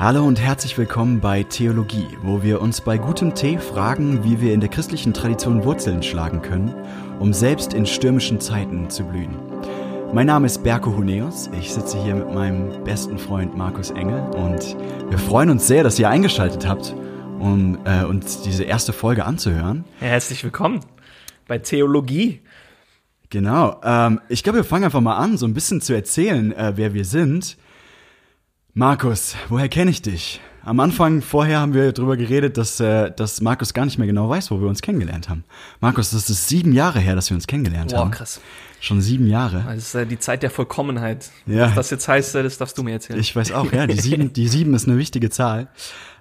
Hallo und herzlich willkommen bei Theologie, wo wir uns bei gutem Tee fragen, wie wir in der christlichen Tradition Wurzeln schlagen können, um selbst in stürmischen Zeiten zu blühen. Mein Name ist Berko Huneus, ich sitze hier mit meinem besten Freund Markus Engel und wir freuen uns sehr, dass ihr eingeschaltet habt, um äh, uns diese erste Folge anzuhören. Herzlich willkommen bei Theologie. Genau, ähm, ich glaube, wir fangen einfach mal an, so ein bisschen zu erzählen, äh, wer wir sind. Markus, woher kenne ich dich? Am Anfang, vorher haben wir darüber geredet, dass, äh, dass Markus gar nicht mehr genau weiß, wo wir uns kennengelernt haben. Markus, das ist sieben Jahre her, dass wir uns kennengelernt Wow, haben. krass. Schon sieben Jahre. Das ist äh, die Zeit der Vollkommenheit. Ja. Was das jetzt heißt, das darfst du mir erzählen. Ich weiß auch, ja, die sieben, die sieben ist eine wichtige Zahl.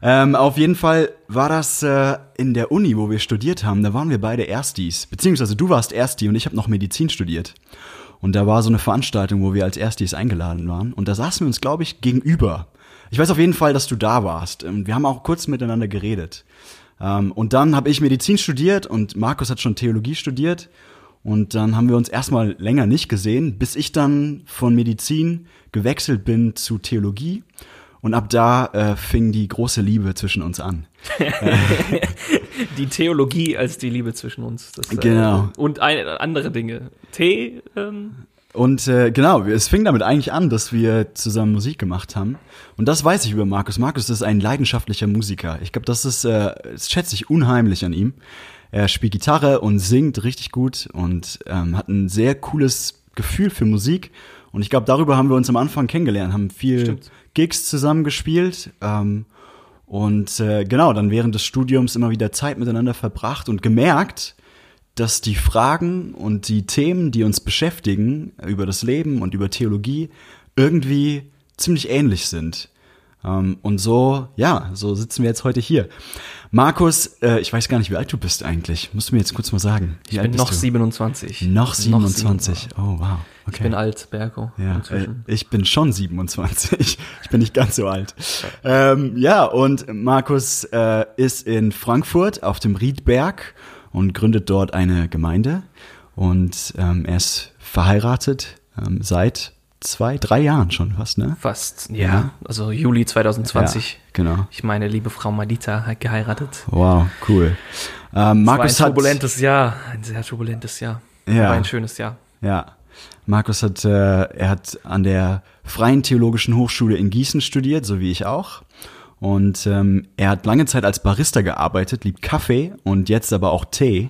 Ähm, auf jeden Fall war das äh, in der Uni, wo wir studiert haben, da waren wir beide Erstis. Beziehungsweise du warst Ersti und ich habe noch Medizin studiert. Und da war so eine Veranstaltung, wo wir als Erstis eingeladen waren. Und da saßen wir uns, glaube ich, gegenüber. Ich weiß auf jeden Fall, dass du da warst. Und wir haben auch kurz miteinander geredet. Ähm, und dann habe ich Medizin studiert und Markus hat schon Theologie studiert. Und dann haben wir uns erstmal länger nicht gesehen, bis ich dann von Medizin gewechselt bin zu Theologie. Und ab da äh, fing die große Liebe zwischen uns an. die Theologie als die Liebe zwischen uns. Das, Genau. Äh, und ein, andere Dinge. Tee, ähm, Und äh, genau, es fing damit eigentlich an, dass wir zusammen Musik gemacht haben. Und das weiß ich über Markus. Markus ist ein leidenschaftlicher Musiker. Ich glaube, das ist, äh, das schätze ich unheimlich an ihm. Er spielt Gitarre und singt richtig gut und ähm, hat ein sehr cooles Gefühl für Musik. Und ich glaube, darüber haben wir uns am Anfang kennengelernt, haben viel Stimmt. Gigs zusammen gespielt. Ähm, und äh, genau, dann während des Studiums immer wieder Zeit miteinander verbracht und gemerkt, dass die Fragen und die Themen, die uns beschäftigen über das Leben und über Theologie, irgendwie ziemlich ähnlich sind. Ähm, und so, ja, so sitzen wir jetzt heute hier. Markus, äh, ich weiß gar nicht, wie alt du bist eigentlich. Musst du mir jetzt kurz mal sagen. Ich bin noch du? 27. Noch 27. Oh, wow. Okay. Ich bin alt, Berko. Ja, äh, ich bin schon 27. Ich bin nicht ganz so alt. Ähm, ja, und Markus äh, ist in Frankfurt auf dem Riedberg und gründet dort eine Gemeinde. Und ähm, er ist verheiratet ähm, seit zwei, drei Jahren schon fast, ne? Fast, ja. Ja. Also Juli 2020. Ja, genau. Ich meine liebe Frau Madita hat geheiratet. Wow, cool. Ähm, Markus war ein hat turbulentes Jahr. Ein sehr turbulentes Jahr. Ja. Aber ein schönes Jahr. Ja. Markus hat, äh, er hat an der Freien Theologischen Hochschule in Gießen studiert, so wie ich auch. Und ähm, er hat lange Zeit als Barista gearbeitet, liebt Kaffee und jetzt aber auch Tee.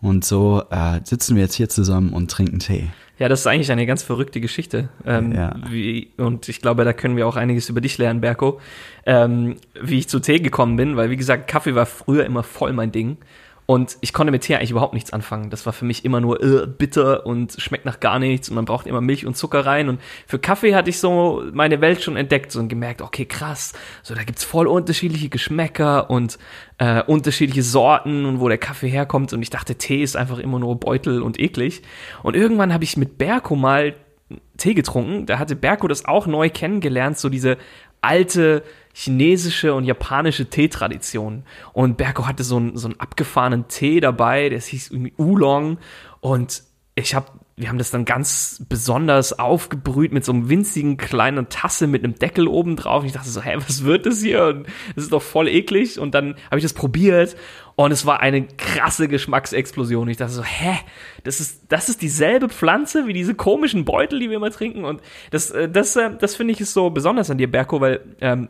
Und so äh, sitzen wir jetzt hier zusammen und trinken Tee. Ja, das ist eigentlich eine ganz verrückte Geschichte. Ähm, Ja. wie, und ich glaube, da können wir auch einiges über dich lernen, Berko. Ähm, wie ich zu Tee gekommen bin, weil wie gesagt, Kaffee war früher immer voll mein Ding. Und ich konnte mit Tee eigentlich überhaupt nichts anfangen. Das war für mich immer nur äh, bitter und schmeckt nach gar nichts und man braucht immer Milch und Zucker rein. Und für Kaffee hatte ich so meine Welt schon entdeckt und gemerkt, okay, krass, so da gibt's voll unterschiedliche Geschmäcker und äh, unterschiedliche Sorten und wo der Kaffee herkommt. Und ich dachte, Tee ist einfach immer nur Beutel und eklig. Und irgendwann habe ich mit Berko mal Tee getrunken. Da hatte Berko das auch neu kennengelernt, so diese alte chinesische und japanische Teetradition. Und Berko hatte so einen, so einen abgefahrenen Tee dabei, der hieß irgendwie Oolong. Und ich habe, wir haben das dann ganz besonders aufgebrüht mit so einem winzigen kleinen Tasse mit einem Deckel oben drauf. Und ich dachte so, hä, was wird das hier? Und das ist doch voll eklig. Und dann habe ich das probiert und es war eine krasse Geschmacksexplosion. Ich dachte so, hä, das ist, das ist dieselbe Pflanze wie diese komischen Beutel, die wir immer trinken. Und das, äh, das, äh, das finde ich ist so besonders an dir, Berko, weil ähm,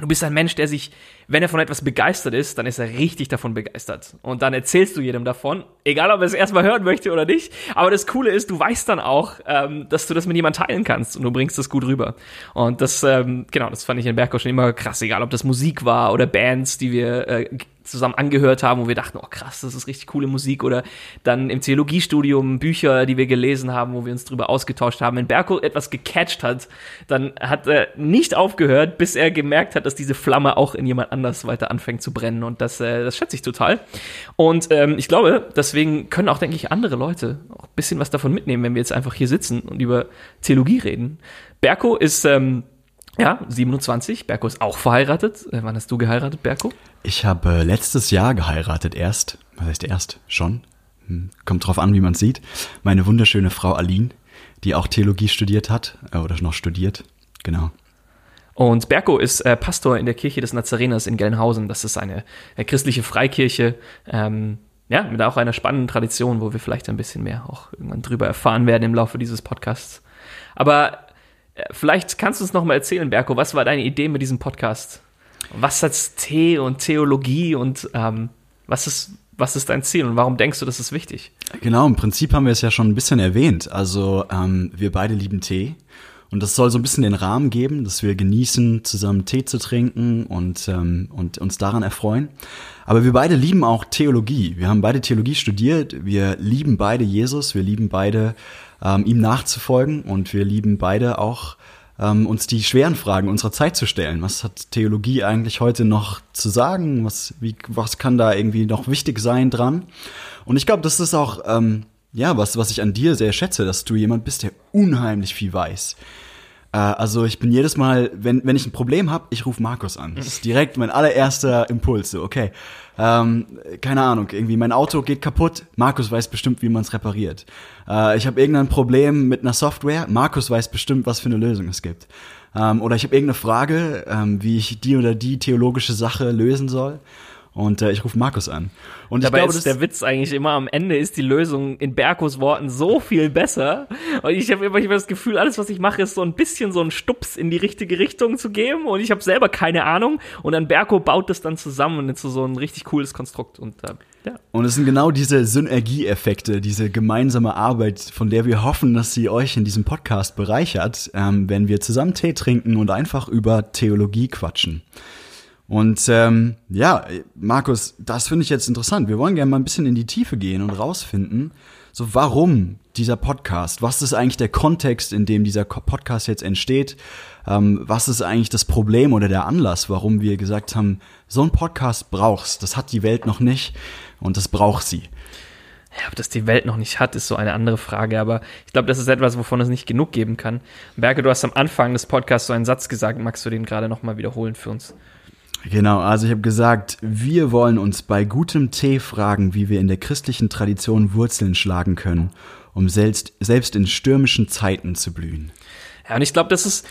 Du bist ein Mensch, der sich, wenn er von etwas begeistert ist, dann ist er richtig davon begeistert. Und dann erzählst du jedem davon, egal ob er es erstmal hören möchte oder nicht. Aber das Coole ist, du weißt dann auch, ähm, dass du das mit jemandem teilen kannst und du bringst das gut rüber. Und das, ähm, genau, das fand ich in Bergkau schon immer krass, egal ob das Musik war oder Bands, die wir äh, zusammen angehört haben, wo wir dachten, oh krass, das ist richtig coole Musik oder dann im Theologiestudium Bücher, die wir gelesen haben, wo wir uns drüber ausgetauscht haben. Wenn Berko etwas gecatcht hat, dann hat er nicht aufgehört, bis er gemerkt hat, dass diese Flamme auch in jemand anders weiter anfängt zu brennen und das, äh, das schätze ich total. Und ähm, ich glaube, deswegen können auch, denke ich, andere Leute auch ein bisschen was davon mitnehmen, wenn wir jetzt einfach hier sitzen und über Theologie reden. Berko ist ähm, ja, 27. Berko ist auch verheiratet. Äh, wann hast du geheiratet, Berko? Ich habe äh, letztes Jahr geheiratet erst. Was heißt erst? Schon? Hm, Kommt drauf an, wie man sieht. Meine wunderschöne Frau Aline, die auch Theologie studiert hat äh, oder noch studiert. Genau. Und Berko ist äh, Pastor in der Kirche des Nazareners in Gelnhausen. Das ist eine äh, christliche Freikirche, ähm, ja, mit auch einer spannenden Tradition, wo wir vielleicht ein bisschen mehr auch irgendwann drüber erfahren werden im Laufe dieses Podcasts. Aber vielleicht kannst du uns noch mal erzählen, Berko, was war deine Idee mit diesem Podcast? Was hat Tee und Theologie und ähm, was ist was ist dein Ziel und warum denkst du, das ist wichtig? Genau, im Prinzip haben wir es ja schon ein bisschen erwähnt. Also ähm, wir beide lieben Tee und das soll so ein bisschen den Rahmen geben, dass wir genießen, zusammen Tee zu trinken und, ähm, und uns daran erfreuen. Aber wir beide lieben auch Theologie. Wir haben beide Theologie studiert. Wir lieben beide Jesus. Wir lieben beide ähm, ihm nachzufolgen und wir lieben beide auch ähm, uns die schweren Fragen unserer Zeit zu stellen. Was hat Theologie eigentlich heute noch zu sagen? Was, wie, was kann da irgendwie noch wichtig sein dran? Und ich glaube, das ist auch ähm, ja was, was ich an dir sehr schätze, dass du jemand bist, der unheimlich viel weiß. Äh, also ich bin jedes Mal, wenn, wenn ich ein Problem habe, ich rufe Markus an. Das ist direkt mein allererster Impuls. So, okay, ähm, keine Ahnung, irgendwie mein Auto geht kaputt, Markus weiß bestimmt, wie man es repariert. Äh, ich habe irgendein Problem mit einer Software, Markus weiß bestimmt, was für eine Lösung es gibt. Ähm, oder ich habe irgendeine Frage, ähm, wie ich die oder die theologische Sache lösen soll. Und äh, ich rufe Markus an. Und Dabei ich glaube, ist der Witz eigentlich immer am Ende ist die Lösung in Berkos Worten so viel besser. Und ich habe immer, immer das Gefühl, alles, was ich mache, ist so ein bisschen so ein Stups in die richtige Richtung zu geben. Und ich habe selber keine Ahnung. Und dann Berko baut das dann zusammen und zu so ein richtig cooles Konstrukt. Und äh, ja. Und es sind genau diese Synergieeffekte, diese gemeinsame Arbeit, von der wir hoffen, dass sie euch in diesem Podcast bereichert, ähm, wenn wir zusammen Tee trinken und einfach über Theologie quatschen. Und ähm, ja, Markus, das finde ich jetzt interessant. Wir wollen gerne mal ein bisschen in die Tiefe gehen und rausfinden, so warum dieser Podcast? Was ist eigentlich der Kontext, in dem dieser Podcast jetzt entsteht? Ähm, was ist eigentlich das Problem oder der Anlass, warum wir gesagt haben, so ein Podcast brauchst? Das hat die Welt noch nicht und das braucht sie. Ja, ob das die Welt noch nicht hat, ist so eine andere Frage, aber ich glaube, das ist etwas, wovon es nicht genug geben kann. Berge, du hast am Anfang des Podcasts so einen Satz gesagt, magst du den gerade nochmal wiederholen für uns? Genau, also ich habe gesagt, wir wollen uns bei gutem Tee fragen, wie wir in der christlichen Tradition Wurzeln schlagen können, um selbst, selbst in stürmischen Zeiten zu blühen. Ja, und ich glaube, das ist,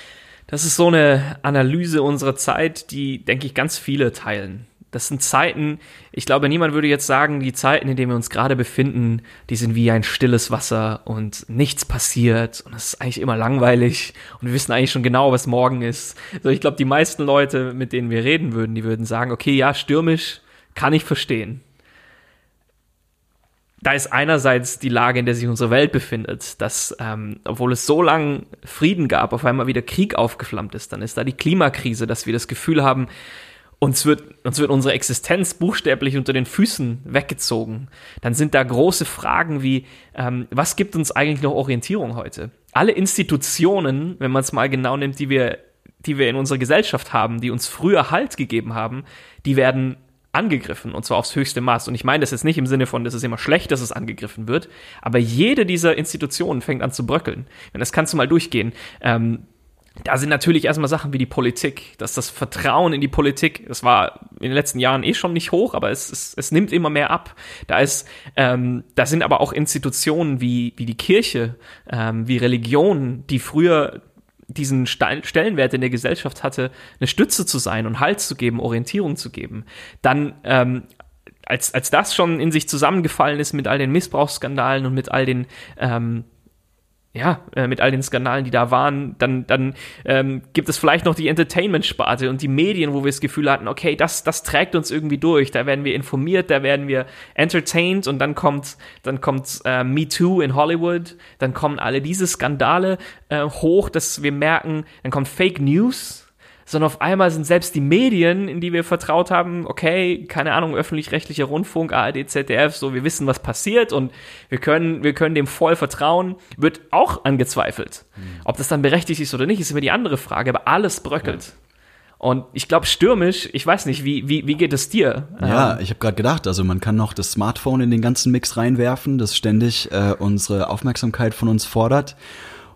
das ist so eine Analyse unserer Zeit, die, denke ich, ganz viele teilen. Das sind Zeiten, ich glaube, niemand würde jetzt sagen, die Zeiten, in denen wir uns gerade befinden, die sind wie ein stilles Wasser und nichts passiert und es ist eigentlich immer langweilig und wir wissen eigentlich schon genau, was morgen ist. So, ich glaube, die meisten Leute, mit denen wir reden würden, die würden sagen, okay, ja, stürmisch, kann ich verstehen. Da ist einerseits die Lage, in der sich unsere Welt befindet, dass, ähm, obwohl es so lange Frieden gab, auf einmal wieder Krieg aufgeflammt ist. Dann ist da die Klimakrise, dass wir das Gefühl haben, uns wird, uns wird unsere Existenz buchstäblich unter den Füßen weggezogen. Dann sind da große Fragen wie, ähm, was gibt uns eigentlich noch Orientierung heute? Alle Institutionen, wenn man es mal genau nimmt, die wir, die wir in unserer Gesellschaft haben, die uns früher Halt gegeben haben, die werden angegriffen und zwar aufs höchste Maß. Und ich meine das jetzt nicht im Sinne von, dass es immer schlecht, dass es angegriffen wird, aber jede dieser Institutionen fängt an zu bröckeln. Und das kannst du mal durchgehen. Ähm, da sind natürlich erstmal Sachen wie die Politik, dass das Vertrauen in die Politik, das war in den letzten Jahren eh schon nicht hoch, aber es, es, es nimmt immer mehr ab. Da ist, ähm, da sind aber auch Institutionen wie, wie die Kirche, ähm, wie Religion, die früher diesen Stellenwert in der Gesellschaft hatte, eine Stütze zu sein und Halt zu geben, Orientierung zu geben. Dann ähm, als, als das schon in sich zusammengefallen ist mit all den Missbrauchsskandalen und mit all den ähm, ja, äh, mit all den Skandalen, die da waren, dann, dann ähm, gibt es vielleicht noch die Entertainment-Sparte und die Medien, wo wir das Gefühl hatten, okay, das, das trägt uns irgendwie durch, da werden wir informiert, da werden wir entertained und dann kommt, dann kommt äh, Me Too in Hollywood, dann kommen alle diese Skandale äh, hoch, dass wir merken, dann kommt Fake News, sondern auf einmal sind selbst die Medien, in die wir vertraut haben, okay, keine Ahnung, öffentlich-rechtlicher Rundfunk, ARD, ZDF, so, wir wissen, was passiert und wir können, wir können dem voll vertrauen, wird auch angezweifelt. Mhm. Ob das dann berechtigt ist oder nicht, ist immer die andere Frage, aber alles bröckelt. Ja. Und ich glaube, stürmisch, ich weiß nicht, wie, wie, wie geht es dir? Ja, ähm, ich habe gerade gedacht, also man kann noch das Smartphone in den ganzen Mix reinwerfen, das ständig äh, unsere Aufmerksamkeit von uns fordert.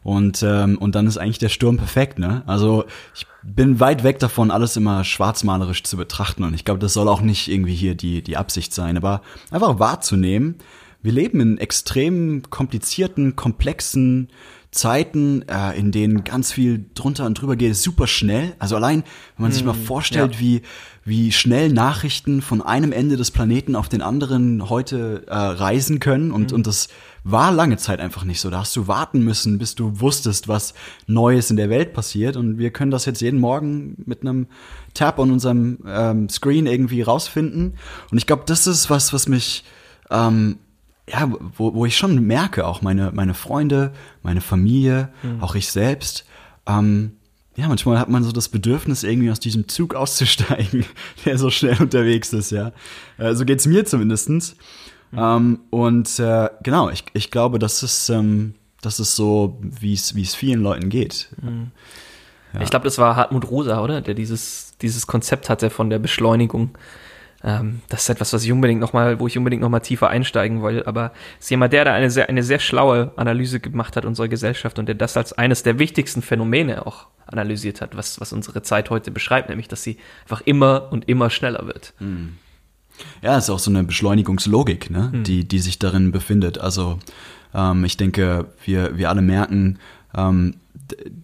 Und, ähm, und dann ist eigentlich der Sturm perfekt, ne? Also ich bin weit weg davon, alles immer schwarzmalerisch zu betrachten. Und ich glaube, das soll auch nicht irgendwie hier die, die Absicht sein, aber einfach wahrzunehmen, wir leben in extrem komplizierten, komplexen Zeiten, äh, in denen ganz viel drunter und drüber geht, super schnell. Also allein, wenn man sich mal vorstellt, ja. wie, wie schnell Nachrichten von einem Ende des Planeten auf den anderen heute äh, reisen können. Und, und das war lange Zeit einfach nicht so. Da hast du warten müssen, bis du wusstest, was Neues in der Welt passiert. Und wir können das jetzt jeden Morgen mit einem Tab on unserem ähm, Screen irgendwie rausfinden. Und ich glaube, das ist was, was mich ähm, ja, wo, wo ich schon merke, auch meine, meine Freunde, meine Familie, auch ich selbst, ähm, ja, manchmal hat man so das Bedürfnis, irgendwie aus diesem Zug auszusteigen, der so schnell unterwegs ist, ja. Äh, so geht's mir zumindestens. Ähm, und äh, genau, ich, ich glaube, das ist, ähm, das ist so, wie es vielen Leuten geht. Ja. Ich glaube, das war Hartmut Rosa, oder? Der dieses, dieses Konzept hatte von der Beschleunigung. Ähm, das ist etwas, was ich unbedingt noch mal, wo ich unbedingt noch mal tiefer einsteigen will. Aber es ist jemand, der da eine sehr, eine sehr schlaue Analyse gemacht hat unserer Gesellschaft und der das als eines der wichtigsten Phänomene auch analysiert hat, was, was unsere Zeit heute beschreibt, nämlich, dass sie einfach immer und immer schneller wird. Ja, ist auch so eine Beschleunigungslogik, ne, die, die sich darin befindet. Also ähm, ich denke, wir, wir alle merken, ähm,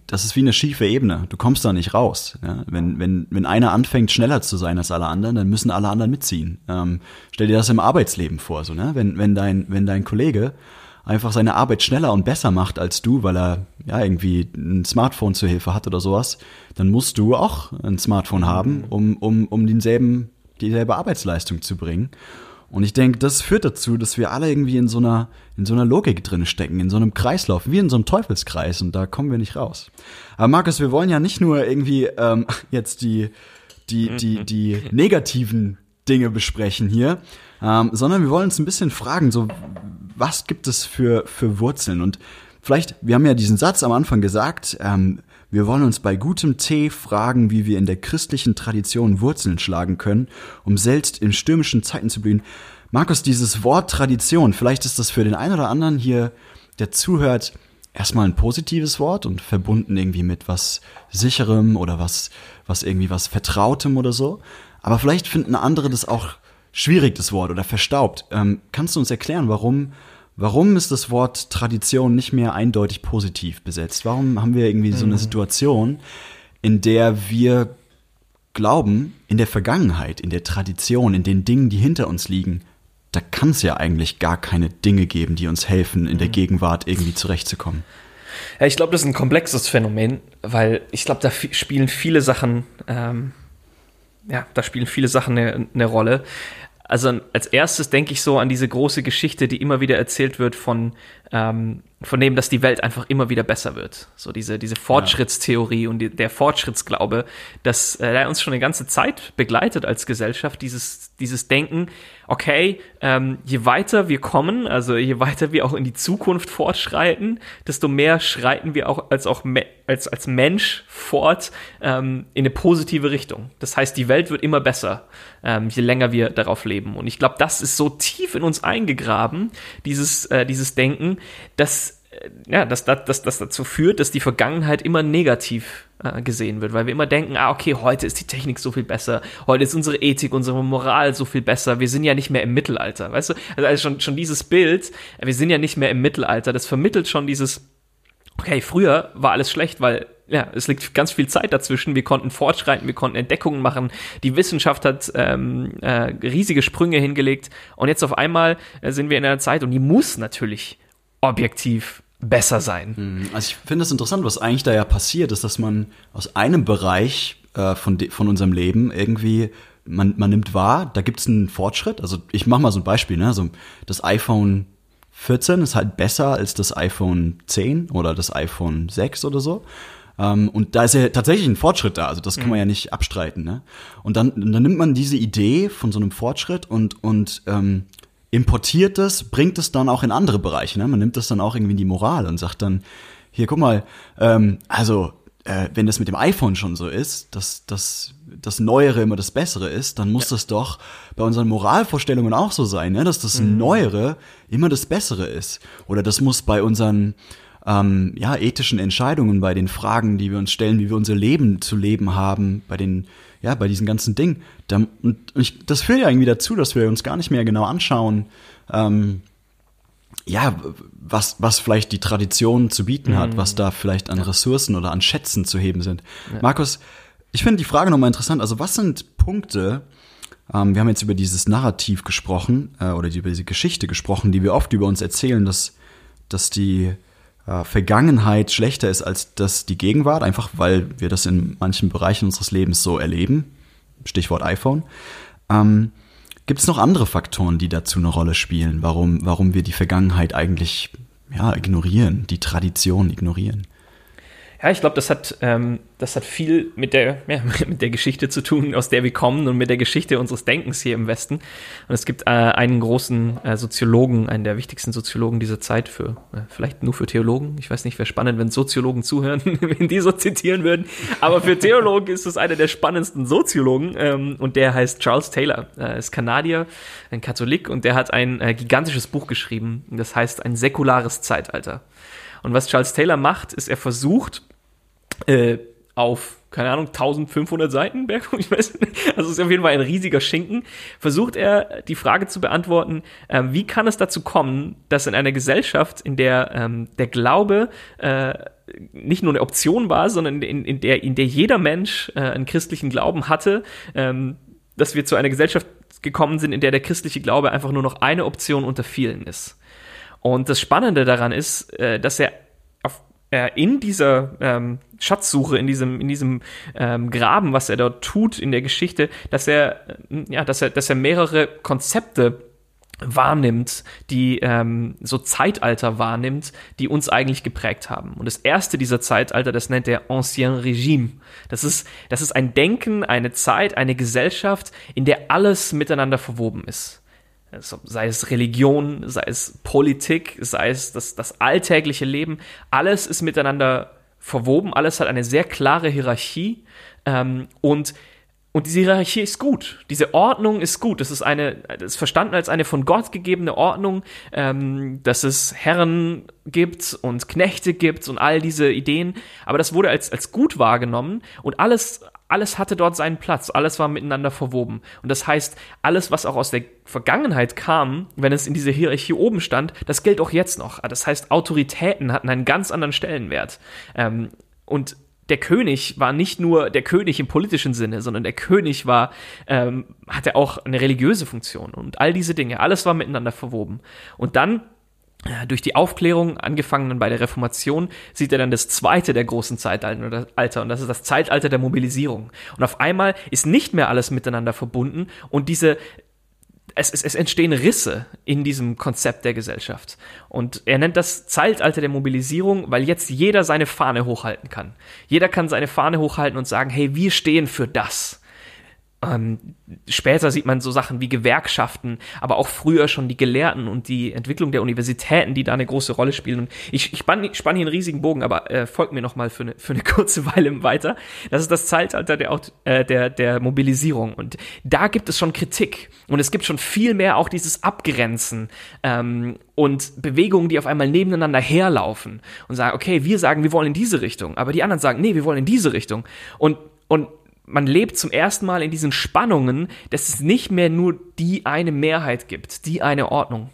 das ist wie eine schiefe Ebene. Du kommst da nicht raus. Ja? Wenn, wenn, wenn einer anfängt, schneller zu sein als alle anderen, dann müssen alle anderen mitziehen. Ähm, stell dir das im Arbeitsleben vor, so, ne? Wenn, wenn dein, wenn dein Kollege einfach seine Arbeit schneller und besser macht als du, weil er ja irgendwie ein Smartphone zur Hilfe hat oder sowas, dann musst du auch ein Smartphone haben, um, um, um denselben, dieselbe Arbeitsleistung zu bringen. Und ich denke, das führt dazu, dass wir alle irgendwie in so einer, in so einer Logik drin stecken, in so einem Kreislauf, wie in so einem Teufelskreis und da kommen wir nicht raus. Aber Markus, wir wollen ja nicht nur irgendwie ähm, jetzt die, die, die, die negativen Dinge besprechen hier, ähm, sondern wir wollen uns ein bisschen fragen, so, was gibt es für, für Wurzeln? Und vielleicht, wir haben ja diesen Satz am Anfang gesagt, ähm, wir wollen uns bei gutem Tee fragen, wie wir in der christlichen Tradition Wurzeln schlagen können, um selbst in stürmischen Zeiten zu blühen. Markus, dieses Wort Tradition, vielleicht ist das für den einen oder anderen hier, der zuhört, erstmal ein positives Wort und verbunden irgendwie mit was sicherem oder was, was irgendwie was Vertrautem oder so. Aber vielleicht finden andere das auch schwierig, das Wort, oder verstaubt. Ähm, kannst du uns erklären, warum, warum ist das Wort Tradition nicht mehr eindeutig positiv besetzt? Warum haben wir irgendwie so eine Situation, in der wir glauben, in der Vergangenheit, in der Tradition, in den Dingen, die hinter uns liegen, da kann es ja eigentlich gar keine Dinge geben, die uns helfen, in der Gegenwart irgendwie zurechtzukommen. Ja, ich glaube, das ist ein komplexes Phänomen, weil ich glaube, da spielen viele Sachen, ähm, ja, da spielen viele Sachen eine, eine Rolle. Also als erstes denke ich so an diese große Geschichte, die immer wieder erzählt wird von, ähm, von dem, dass die Welt einfach immer wieder besser wird. So diese, diese Fortschrittstheorie und die, der Fortschrittsglaube, dass äh, der uns schon eine ganze Zeit begleitet als Gesellschaft, dieses, dieses Denken, okay, ähm, je weiter wir kommen, also je weiter wir auch in die Zukunft fortschreiten, desto mehr schreiten wir auch als auch als, als Mensch fort ähm, in eine positive Richtung. Das heißt, die Welt wird immer besser, ähm, je länger wir darauf leben. Und ich glaube, das ist so tief in uns eingegraben, dieses, äh, dieses Denken, dass ja, dass das, das, das dazu führt, dass die Vergangenheit immer negativ äh, gesehen wird, weil wir immer denken, ah, okay, heute ist die Technik so viel besser, heute ist unsere Ethik, unsere Moral so viel besser, wir sind ja nicht mehr im Mittelalter, weißt du? Also, also schon, schon dieses Bild, äh, wir sind ja nicht mehr im Mittelalter, das vermittelt schon dieses, okay, früher war alles schlecht, weil ja, es liegt ganz viel Zeit dazwischen. Wir konnten fortschreiten, wir konnten Entdeckungen machen. Die Wissenschaft hat ähm, äh, riesige Sprünge hingelegt. Und jetzt auf einmal äh, sind wir in einer Zeit und die muss natürlich objektiv besser sein. Also ich finde es interessant, was eigentlich da ja passiert, ist, dass man aus einem Bereich äh, von, von unserem Leben irgendwie, man, man nimmt wahr, da gibt es einen Fortschritt. Also ich mache mal so ein Beispiel, ne? Also das iPhone 14 ist halt besser als das iPhone 10 oder das iPhone 6 oder so. Ähm, und da ist ja tatsächlich ein Fortschritt da, also das kann man ja nicht abstreiten. Ne? Und dann, dann nimmt man diese Idee von so einem Fortschritt und, und ähm, importiert es, bringt es dann auch in andere Bereiche. Ne? Man nimmt das dann auch irgendwie in die Moral und sagt dann, hier, guck mal, ähm, also äh, wenn das mit dem iPhone schon so ist, dass dass das Neuere immer das Bessere ist, dann muss das doch bei unseren Moralvorstellungen auch so sein, ne? dass das Neuere immer das Bessere ist. Oder das muss bei unseren ähm, ja, ethischen Entscheidungen, bei den Fragen, die wir uns stellen, wie wir unser Leben zu leben haben, bei den, ja, bei diesen ganzen Dingen. Da, und ich, das führt ja irgendwie dazu, dass wir uns gar nicht mehr genau anschauen, ähm, ja, was, was vielleicht die Tradition zu bieten hat, was da vielleicht an Ressourcen oder an Schätzen zu heben sind. Markus, ich finde die Frage nochmal interessant. Also was sind Punkte, ähm, wir haben jetzt über dieses Narrativ gesprochen äh, oder über diese Geschichte gesprochen, die wir oft über uns erzählen, dass, dass die Vergangenheit schlechter ist als das die Gegenwart, einfach weil wir das in manchen Bereichen unseres Lebens so erleben. Stichwort iPhone. Ähm, Gibt es noch andere Faktoren, die dazu eine Rolle spielen, warum, warum wir die Vergangenheit eigentlich ja, ignorieren, die Tradition ignorieren? Ja, ich glaube, das hat, ähm, das hat viel mit der, ja, mit der Geschichte zu tun, aus der wir kommen und mit der Geschichte unseres Denkens hier im Westen. Und es gibt äh, einen großen äh, Soziologen, einen der wichtigsten Soziologen dieser Zeit für, äh, vielleicht nur für Theologen. Ich weiß nicht, wäre spannend, wenn Soziologen zuhören, wenn die so zitieren würden. Aber für Theologen ist es einer der spannendsten Soziologen ähm, und der heißt Charles Taylor. Er ist Kanadier, ein Katholik und der hat ein äh, gigantisches Buch geschrieben. Das heißt ein säkulares Zeitalter. Und was Charles Taylor macht, ist, er versucht, äh, auf, keine Ahnung, 1500 Seiten, ich weiß nicht, also ist auf jeden Fall ein riesiger Schinken, versucht er die Frage zu beantworten, äh, wie kann es dazu kommen, dass in einer Gesellschaft, in der ähm, der Glaube äh, nicht nur eine Option war, sondern in, in, der, in der jeder Mensch äh, einen christlichen Glauben hatte, ähm, dass wir zu einer Gesellschaft gekommen sind, in der der christliche Glaube einfach nur noch eine Option unter vielen ist. Und das Spannende daran ist, äh, dass er äh, in dieser ähm, Schatzsuche, in diesem, in diesem ähm, Graben, was er dort tut in der Geschichte, dass er, äh, ja, dass er, dass er mehrere Konzepte wahrnimmt, die ähm, so Zeitalter wahrnimmt, die uns eigentlich geprägt haben. Und das erste dieser Zeitalter, das nennt er Ancien Regime. Das ist, das ist ein Denken, eine Zeit, eine Gesellschaft, in der alles miteinander verwoben ist sei es Religion, sei es Politik, sei es das, das alltägliche Leben, alles ist miteinander verwoben, alles hat eine sehr klare Hierarchie ähm, und und diese Hierarchie ist gut. Diese Ordnung ist gut. Das ist eine, das ist verstanden als eine von Gott gegebene Ordnung, ähm, dass es Herren gibt und Knechte gibt und all diese Ideen. Aber das wurde als, als gut wahrgenommen und alles, alles hatte dort seinen Platz, alles war miteinander verwoben. Und das heißt, alles, was auch aus der Vergangenheit kam, wenn es in dieser Hierarchie oben stand, das gilt auch jetzt noch. Das heißt, Autoritäten hatten einen ganz anderen Stellenwert. Ähm, und der König war nicht nur der König im politischen Sinne, sondern der König war, ähm, hatte auch eine religiöse Funktion und all diese Dinge, alles war miteinander verwoben. Und dann durch die Aufklärung, angefangen dann bei der Reformation, sieht er dann das zweite der großen Zeitalter, und das ist das Zeitalter der Mobilisierung. Und auf einmal ist nicht mehr alles miteinander verbunden und diese, es, es, es entstehen Risse in diesem Konzept der Gesellschaft. Und er nennt das Zeitalter der Mobilisierung, weil jetzt jeder seine Fahne hochhalten kann. Jeder kann seine Fahne hochhalten und sagen, hey, wir stehen für das. Ähm, später sieht man so Sachen wie Gewerkschaften, aber auch früher schon die Gelehrten und die Entwicklung der Universitäten, die da eine große Rolle spielen. Und ich, ich spanne spann hier einen riesigen Bogen, aber äh, folgt mir noch mal für eine, für eine kurze Weile weiter. Das ist das Zeitalter der, äh, der, der Mobilisierung. Und da gibt es schon Kritik. Und es gibt schon viel mehr auch dieses Abgrenzen ähm, und Bewegungen, die auf einmal nebeneinander herlaufen und sagen, okay, wir sagen, wir wollen in diese Richtung, aber die anderen sagen, nee, wir wollen in diese Richtung. Und, und man lebt zum ersten Mal in diesen Spannungen, dass es nicht mehr nur die eine Mehrheit gibt, die eine Ordnung.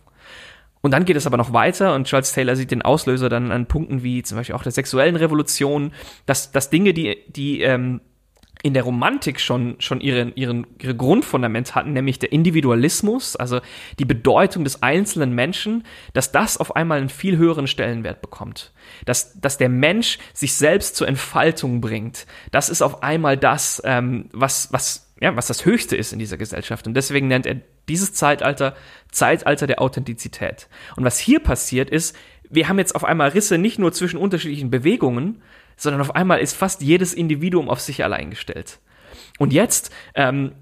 Und dann geht es aber noch weiter und Charles Taylor sieht den Auslöser dann an Punkten wie zum Beispiel auch der sexuellen Revolution, dass, dass Dinge, die, die ähm, in der Romantik schon, schon ihren, ihren, ihre Grundfundament hatten, nämlich der Individualismus, also die Bedeutung des einzelnen Menschen, dass das auf einmal einen viel höheren Stellenwert bekommt. Dass, dass der Mensch sich selbst zur Entfaltung bringt. Das ist auf einmal das, ähm, was, was, ja, was das Höchste ist in dieser Gesellschaft. Und deswegen nennt er dieses Zeitalter Zeitalter der Authentizität. Und was hier passiert ist, wir haben jetzt auf einmal Risse nicht nur zwischen unterschiedlichen Bewegungen, sondern auf einmal ist fast jedes Individuum auf sich allein gestellt. Und jetzt ähm,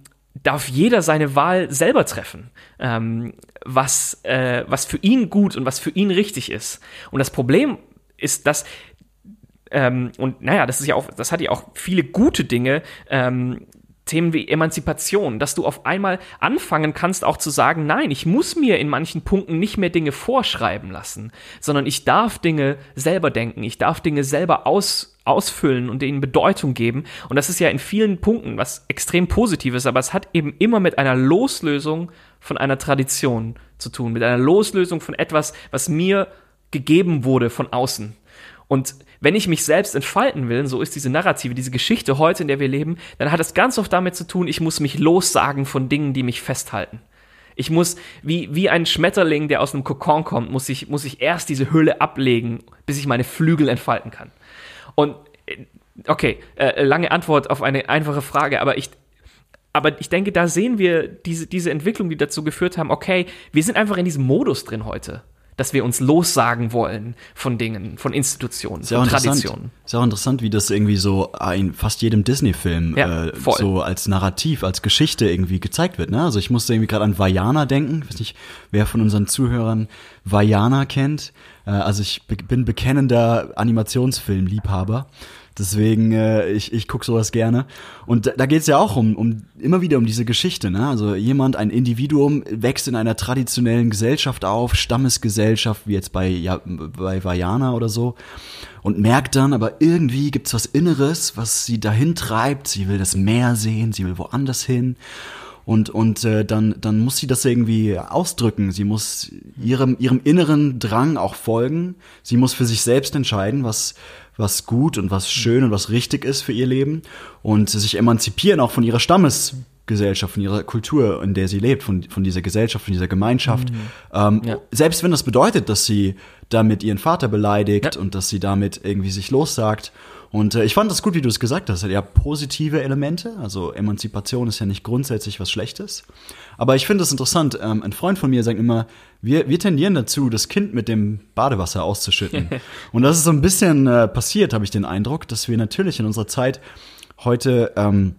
darf jeder seine Wahl selber treffen, ähm, was, äh, was für ihn gut und was für ihn richtig ist. Und das Problem ist, dass ähm, und naja, das ist ja auch, das hat ja auch viele gute Dinge, ähm, Themen wie Emanzipation, dass du auf einmal anfangen kannst auch zu sagen, nein, ich muss mir in manchen Punkten nicht mehr Dinge vorschreiben lassen, sondern ich darf Dinge selber denken, ich darf Dinge selber aus, ausfüllen und ihnen Bedeutung geben. Und das ist ja in vielen Punkten was extrem Positives, aber es hat eben immer mit einer Loslösung von einer Tradition zu tun, mit einer Loslösung von etwas, was mir gegeben wurde von außen. Und wenn ich mich selbst entfalten will, so ist diese Narrative, diese Geschichte heute, in der wir leben, dann hat es ganz oft damit zu tun, ich muss mich lossagen von Dingen, die mich festhalten. Ich muss, wie, wie ein Schmetterling, der aus einem Kokon kommt, muss ich, muss ich erst diese Hülle ablegen, bis ich meine Flügel entfalten kann. Und, äh, okay, äh, lange Antwort auf eine einfache Frage, aber ich, aber ich denke, da sehen wir diese, diese Entwicklung, die dazu geführt haben, okay, wir sind einfach in diesem Modus drin heute dass wir uns lossagen wollen von Dingen, von Institutionen, auch von. Traditionen. Ist auch interessant, wie das irgendwie so in fast jedem Disney-Film Ja, äh, so als Narrativ, als Geschichte irgendwie gezeigt wird. Ne? Also ich musste irgendwie gerade an Vajana denken. Ich weiß nicht, wer von unseren Zuhörern Vajana kennt. Äh, also ich bin bekennender Animationsfilmliebhaber. Deswegen, äh, ich, ich gucke sowas gerne. Und da, da geht es ja auch um, um immer wieder um diese Geschichte. Ne? Also jemand, ein Individuum wächst in einer traditionellen Gesellschaft auf, Stammesgesellschaft, wie jetzt bei, ja, bei Vajana oder so, und merkt dann, aber irgendwie gibt's was Inneres, was sie dahin treibt. Sie will das Meer sehen, sie will woanders hin. Und, und äh, dann, dann muss sie das irgendwie ausdrücken. Sie muss ihrem, ihrem inneren Drang auch folgen. Sie muss für sich selbst entscheiden, was, was gut und was schön und was richtig ist für ihr Leben. Und sich emanzipieren auch von ihrer Stammesgesellschaft, von ihrer Kultur, in der sie lebt, von, von dieser Gesellschaft, von dieser Gemeinschaft. Ähm, Ja. Selbst wenn das bedeutet, dass sie damit ihren Vater beleidigt Ja. und dass sie damit irgendwie sich lossagt. Und äh, ich fand das gut, wie du es gesagt hast. Ja, positive Elemente. Also Emanzipation ist ja nicht grundsätzlich was Schlechtes. Aber ich finde es interessant. Ähm, ein Freund von mir sagt immer, wir, wir tendieren dazu, das Kind mit dem Badewasser auszuschütten. Und das ist so ein bisschen äh, passiert, habe ich den Eindruck, dass wir natürlich in unserer Zeit heute ähm,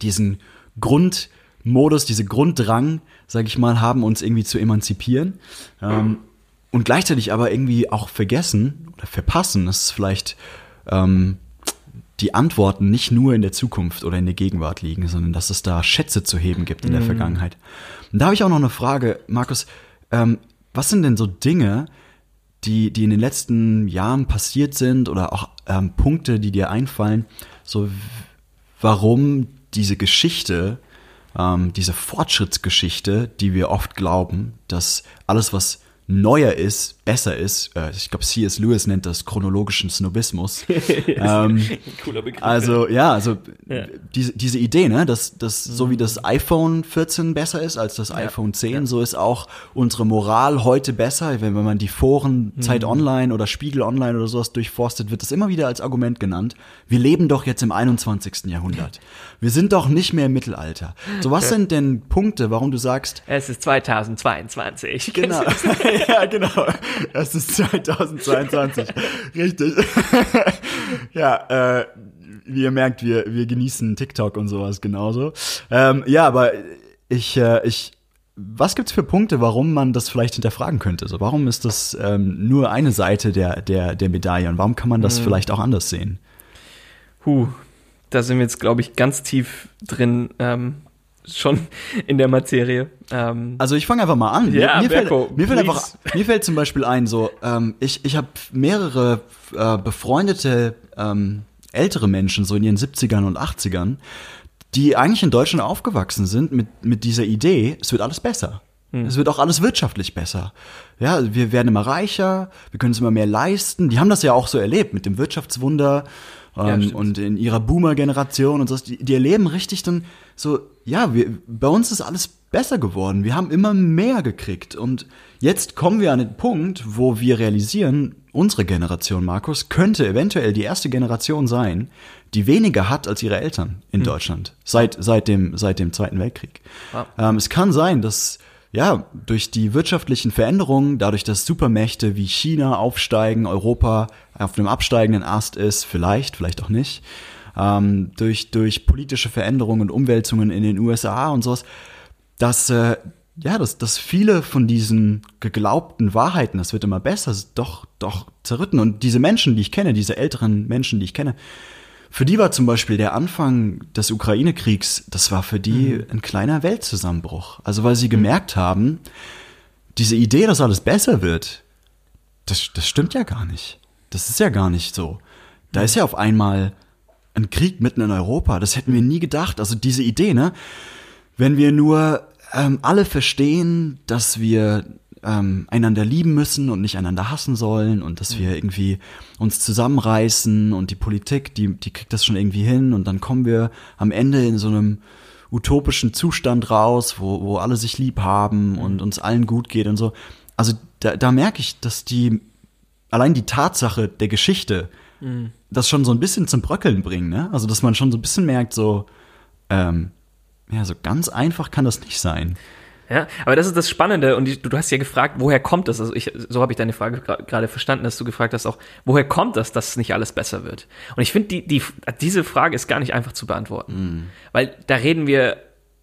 diesen Grundmodus, diese Grunddrang, sage ich mal, haben, uns irgendwie zu emanzipieren. Ähm, und gleichzeitig aber irgendwie auch vergessen oder verpassen, dass es vielleicht ähm, die Antworten nicht nur in der Zukunft oder in der Gegenwart liegen, sondern dass es da Schätze zu heben gibt in der Vergangenheit. Und da habe ich auch noch eine Frage, Markus. Ähm, was sind denn so Dinge, die, die in den letzten Jahren passiert sind oder auch ähm, Punkte, die dir einfallen, so warum diese Geschichte, ähm, diese Fortschrittsgeschichte, die wir oft glauben, dass alles, was neuer ist, besser ist, äh, ich glaube, C.S. Lewis nennt das chronologischen Snobismus. ähm, Cooler Begriff. also ja, also Ja. diese, diese Idee, ne, dass, dass so wie das iPhone 14 besser ist als das iPhone 10, so ist auch unsere Moral heute besser. Wenn, wenn man die Foren Zeit Online oder Spiegel Online oder sowas durchforstet, wird das immer wieder als Argument genannt. Wir leben doch jetzt im 21. Jahrhundert. Wir sind doch nicht mehr im Mittelalter. So was sind denn Punkte, warum du sagst, es ist 2022. Genau. ja, genau. Es ist 2022. Richtig. ja, äh, wie ihr merkt, wir, wir genießen TikTok und sowas genauso. Ähm, ja, aber ich, äh, ich, was gibt's für Punkte, warum man das vielleicht hinterfragen könnte? So, warum ist das ähm, nur eine Seite der, der, der Medaille und warum kann man das vielleicht auch anders sehen? Huh, da sind wir jetzt, glaube ich, ganz tief drin, ähm, schon in der Materie. Ähm, Also ich fange einfach mal an. Ja, mir, mir, Berko, fällt, mir, fällt einfach, mir fällt zum Beispiel ein, so ähm, ich, ich habe mehrere äh, befreundete ähm, ältere Menschen, so in ihren 70ern und 80ern, die eigentlich in Deutschland aufgewachsen sind mit, mit dieser Idee, es wird alles besser. Hm. Es wird auch alles wirtschaftlich besser. Ja, wir werden immer reicher, wir können uns immer mehr leisten. Die haben das ja auch so erlebt mit dem Wirtschaftswunder ähm, stimmt. und in ihrer Boomer-Generation und so. Die, die erleben richtig dann so, ja, wir, bei uns ist alles besser geworden. Wir haben immer mehr gekriegt. Und jetzt kommen wir an den Punkt, wo wir realisieren, unsere Generation, Markus, könnte eventuell die erste Generation sein, die weniger hat als ihre Eltern in Deutschland. Seit, seit, dem, seit dem Zweiten Weltkrieg. Ah. Ähm, es kann sein, dass ja, durch die wirtschaftlichen Veränderungen, dadurch, dass Supermächte wie China aufsteigen, Europa auf dem absteigenden Ast ist, vielleicht, vielleicht auch nicht, ähm, durch, durch politische Veränderungen und Umwälzungen in den USA und sowas, dass, äh, ja, dass, dass viele von diesen geglaubten Wahrheiten, das wird immer besser, doch, doch zerrütten. Und diese Menschen, die ich kenne, diese älteren Menschen, die ich kenne, für die war zum Beispiel der Anfang des Ukraine-Kriegs, das war für die ein kleiner Weltzusammenbruch. Also weil sie gemerkt haben, diese Idee, dass alles besser wird, das, das stimmt ja gar nicht. Das ist ja gar nicht so. Da ist ja auf einmal ein Krieg mitten in Europa. Das hätten wir nie gedacht. Also diese Idee, ne? Wenn wir nur ähm, alle verstehen, dass wir ähm, einander lieben müssen und nicht einander hassen sollen und dass wir irgendwie uns zusammenreißen und die Politik, die, die kriegt das schon irgendwie hin und dann kommen wir am Ende in so einem utopischen Zustand raus, wo, wo alle sich lieb haben und uns allen gut geht und so. Also da, da merke ich, dass die allein die Tatsache der Geschichte das schon so ein bisschen zum Bröckeln bringen, ne? Also dass man schon so ein bisschen merkt, so ähm, ja, so ganz einfach kann das nicht sein. Ja, aber das ist das Spannende und die, du, du hast ja gefragt, woher kommt das? Also ich, so habe ich deine Frage gra- gerade verstanden, dass du gefragt hast auch, woher kommt das, dass nicht alles besser wird? Und ich finde, die, die, diese Frage ist gar nicht einfach zu beantworten, weil da reden wir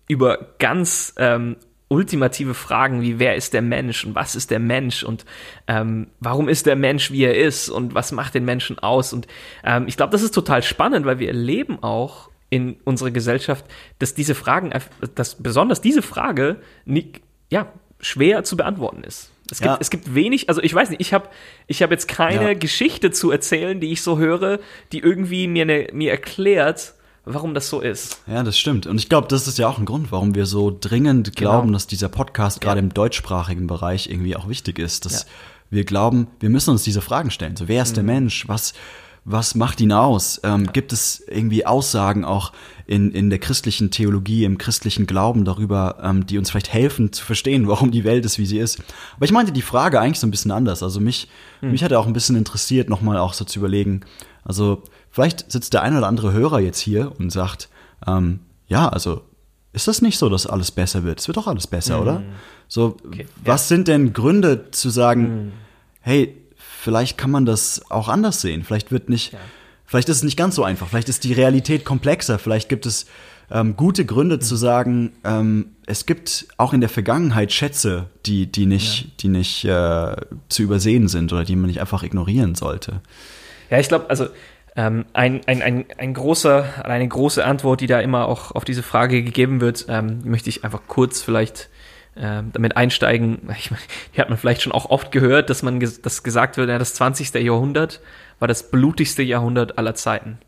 über ganz ähm, ultimative Fragen wie wer ist der Mensch und was ist der Mensch und ähm, warum ist der Mensch wie er ist und was macht den Menschen aus und ähm, ich glaube, das ist total spannend, weil wir erleben auch in unserer Gesellschaft, dass diese Fragen, dass besonders diese Frage nicht, ja, schwer zu beantworten ist. Es gibt, Ja. es gibt wenig, also ich weiß nicht, ich habe ich hab jetzt keine Ja. Geschichte zu erzählen, die ich so höre, die irgendwie mir, ne, mir erklärt, warum das so ist. Ja, das stimmt. Und ich glaube, das ist ja auch ein Grund, warum wir so dringend Genau. glauben, dass dieser Podcast gerade Ja. im deutschsprachigen Bereich irgendwie auch wichtig ist. Dass wir glauben, wir müssen uns diese Fragen stellen. So, wer ist der Mhm. Mensch? Was, was macht ihn aus? Ähm, Gibt es irgendwie Aussagen auch in, in der christlichen Theologie, im christlichen Glauben darüber, ähm, die uns vielleicht helfen zu verstehen, warum die Welt ist, wie sie ist? Aber ich meinte die Frage eigentlich so ein bisschen anders. Also mich, Hm. mich hat auch ein bisschen interessiert, nochmal auch so zu überlegen. Also vielleicht sitzt der ein oder andere Hörer jetzt hier und sagt, ähm, ja, also ist das nicht so, dass alles besser wird? Es wird doch alles besser, oder? So. Okay, was sind denn Gründe zu sagen, hey, vielleicht kann man das auch anders sehen. Vielleicht wird nicht, Ja. vielleicht ist es nicht ganz so einfach. Vielleicht ist die Realität komplexer. Vielleicht gibt es ähm, gute Gründe zu sagen, ähm, es gibt auch in der Vergangenheit Schätze, die, die nicht, die nicht äh, zu übersehen sind oder die man nicht einfach ignorieren sollte. Ja, ich glaube, also ähm, ein, ein, ein, ein großer, eine große Antwort, die da immer auch auf diese Frage gegeben wird, ähm, möchte ich einfach kurz vielleicht damit einsteigen. Ich meine, die hat man vielleicht schon auch oft gehört, dass man ges dass gesagt wird, ja, das 20. Jahrhundert war das blutigste Jahrhundert aller Zeiten.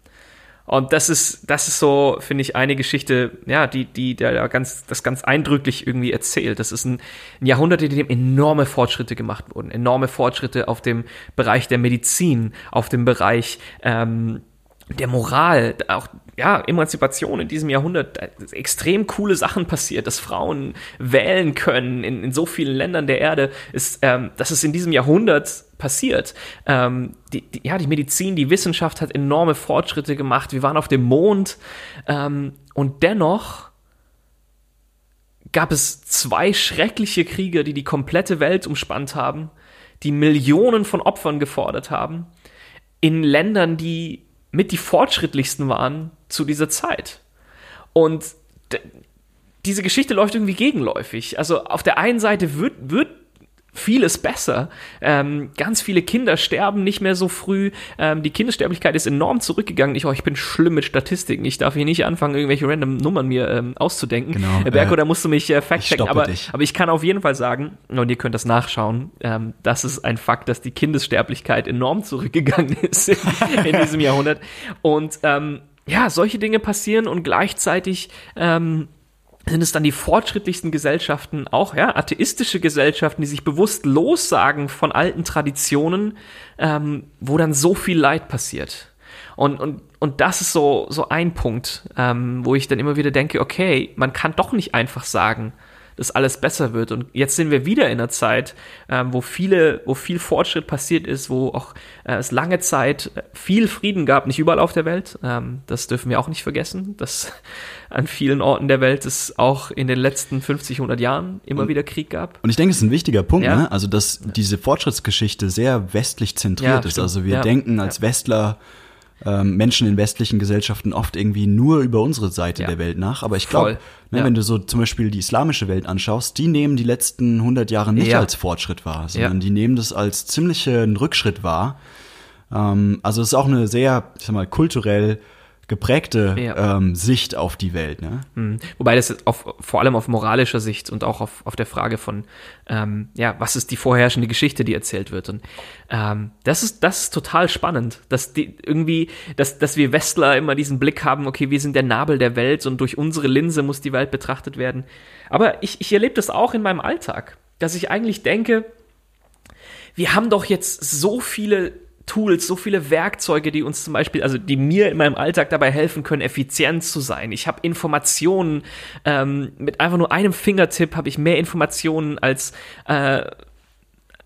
Und das ist, das ist so, finde ich, eine Geschichte, ja, die, die, der ganz, das ganz eindrücklich irgendwie erzählt. Das ist ein, ein Jahrhundert, in dem enorme Fortschritte gemacht wurden. Enorme Fortschritte auf dem Bereich der Medizin, auf dem Bereich, ähm, der Moral, auch ja, Emanzipation in diesem Jahrhundert, ist extrem coole Sachen passiert, dass Frauen wählen können in, in so vielen Ländern der Erde, ist, ähm, das ist in diesem Jahrhundert passiert. Ähm, die, die, ja, die Medizin, die Wissenschaft hat enorme Fortschritte gemacht. Wir waren auf dem Mond ähm, und dennoch gab es zwei schreckliche Kriege, die die komplette Welt umspannt haben, die Millionen von Opfern gefordert haben, in Ländern, die mit die fortschrittlichsten waren zu dieser Zeit. Und diese Geschichte läuft irgendwie gegenläufig. Also auf der einen Seite wird, wird vieles besser. Ähm, ganz viele Kinder sterben nicht mehr so früh. Ähm, die Kindersterblichkeit ist enorm zurückgegangen. Ich, oh, ich bin schlimm mit Statistiken. Ich darf hier nicht anfangen, irgendwelche random Nummern mir ähm, auszudenken. Genau, Herr Berko, äh, da musst du mich äh, fact-checken. Aber, aber ich kann auf jeden Fall sagen, und ihr könnt das nachschauen, ähm, das ist ein Fakt, dass die Kindessterblichkeit enorm zurückgegangen ist in, in diesem Jahrhundert. Und ähm, ja, solche Dinge passieren und gleichzeitig ähm, sind es dann die fortschrittlichsten Gesellschaften, auch ja, atheistische Gesellschaften, die sich bewusst lossagen von alten Traditionen, ähm, wo dann so viel Leid passiert. Und, und, und das ist so, so ein Punkt, ähm, wo ich dann immer wieder denke, okay, man kann doch nicht einfach sagen, dass alles besser wird. Und jetzt sind wir wieder in einer Zeit, ähm, wo viele, wo viel Fortschritt passiert ist, wo auch äh, es lange Zeit viel Frieden gab, nicht überall auf der Welt. Ähm, das dürfen wir auch nicht vergessen, dass an vielen Orten der Welt es auch in den letzten 50, 100 Jahren immer wieder Krieg gab. Und ich denke, es ist ein wichtiger Punkt, Ja. ne? Also, dass diese Fortschrittsgeschichte sehr westlich zentriert Ja, ist. Also, wir denken als. Westler, ähm, Menschen in westlichen Gesellschaften oft irgendwie nur über unsere Seite Ja. der Welt nach. Aber ich glaube, ne, Ja. wenn du so zum Beispiel die islamische Welt anschaust, die nehmen die letzten 100 Jahre nicht Ja. als Fortschritt wahr, sondern die nehmen das als ziemlichen Rückschritt wahr. Ähm, also, es ist auch eine sehr, ich sag mal, kulturell geprägte Ja. ähm, Sicht auf die Welt. Ne? Mhm. Wobei das auf, vor allem auf moralischer Sicht und auch auf, auf der Frage von, ähm, ja, was ist die vorherrschende Geschichte, die erzählt wird. Und ähm, das ist, das ist total spannend, dass die irgendwie, dass, dass wir Westler immer diesen Blick haben, okay, wir sind der Nabel der Welt und durch unsere Linse muss die Welt betrachtet werden. Aber ich, ich erlebe das auch in meinem Alltag, dass ich eigentlich denke, wir haben doch jetzt so viele Tools, so viele Werkzeuge, die uns zum Beispiel, also die mir in meinem Alltag dabei helfen können, effizient zu sein. Ich habe Informationen, ähm, mit einfach nur einem Fingertipp habe ich mehr Informationen als äh,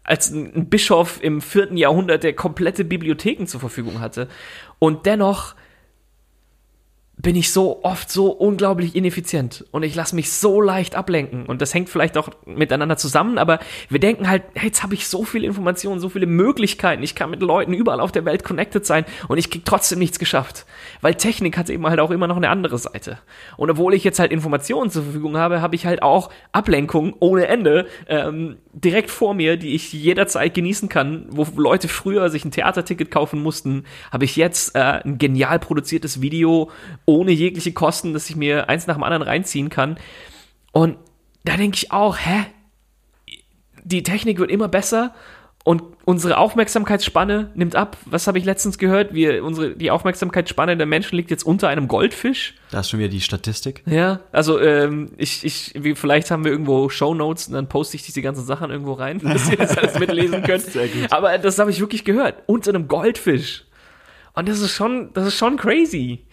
als ein Bischof im vierten Jahrhundert, der komplette Bibliotheken zur Verfügung hatte. Und dennoch bin ich so oft so unglaublich ineffizient und ich lasse mich so leicht ablenken. Und das hängt vielleicht auch miteinander zusammen, aber wir denken halt, hey, jetzt habe ich so viele Informationen, so viele Möglichkeiten, ich kann mit Leuten überall auf der Welt connected sein und ich krieg trotzdem nichts geschafft, weil Technik hat eben halt auch immer noch eine andere Seite. Und obwohl ich jetzt halt Informationen zur Verfügung habe, habe ich halt auch Ablenkung ohne Ende. Ähm, direkt vor mir, die ich jederzeit genießen kann, wo Leute früher sich ein Theaterticket kaufen mussten, habe ich jetzt äh, ein genial produziertes Video ohne jegliche Kosten, dass ich mir eins nach dem anderen reinziehen kann. Und da denke ich auch, hä? Die Technik wird immer besser und unsere Aufmerksamkeitsspanne nimmt ab. Was habe ich letztens gehört? Wir, unsere, die Aufmerksamkeitsspanne der Menschen liegt jetzt unter einem Goldfisch. Da ist schon wieder die Statistik. Ja, also ähm, ich, ich, wie, vielleicht haben wir irgendwo Shownotes und dann poste ich diese ganzen Sachen irgendwo rein, dass ihr das alles mitlesen könnt. Sehr gut. Aber das habe ich wirklich gehört. Unter einem Goldfisch. Und das ist schon, das ist schon crazy.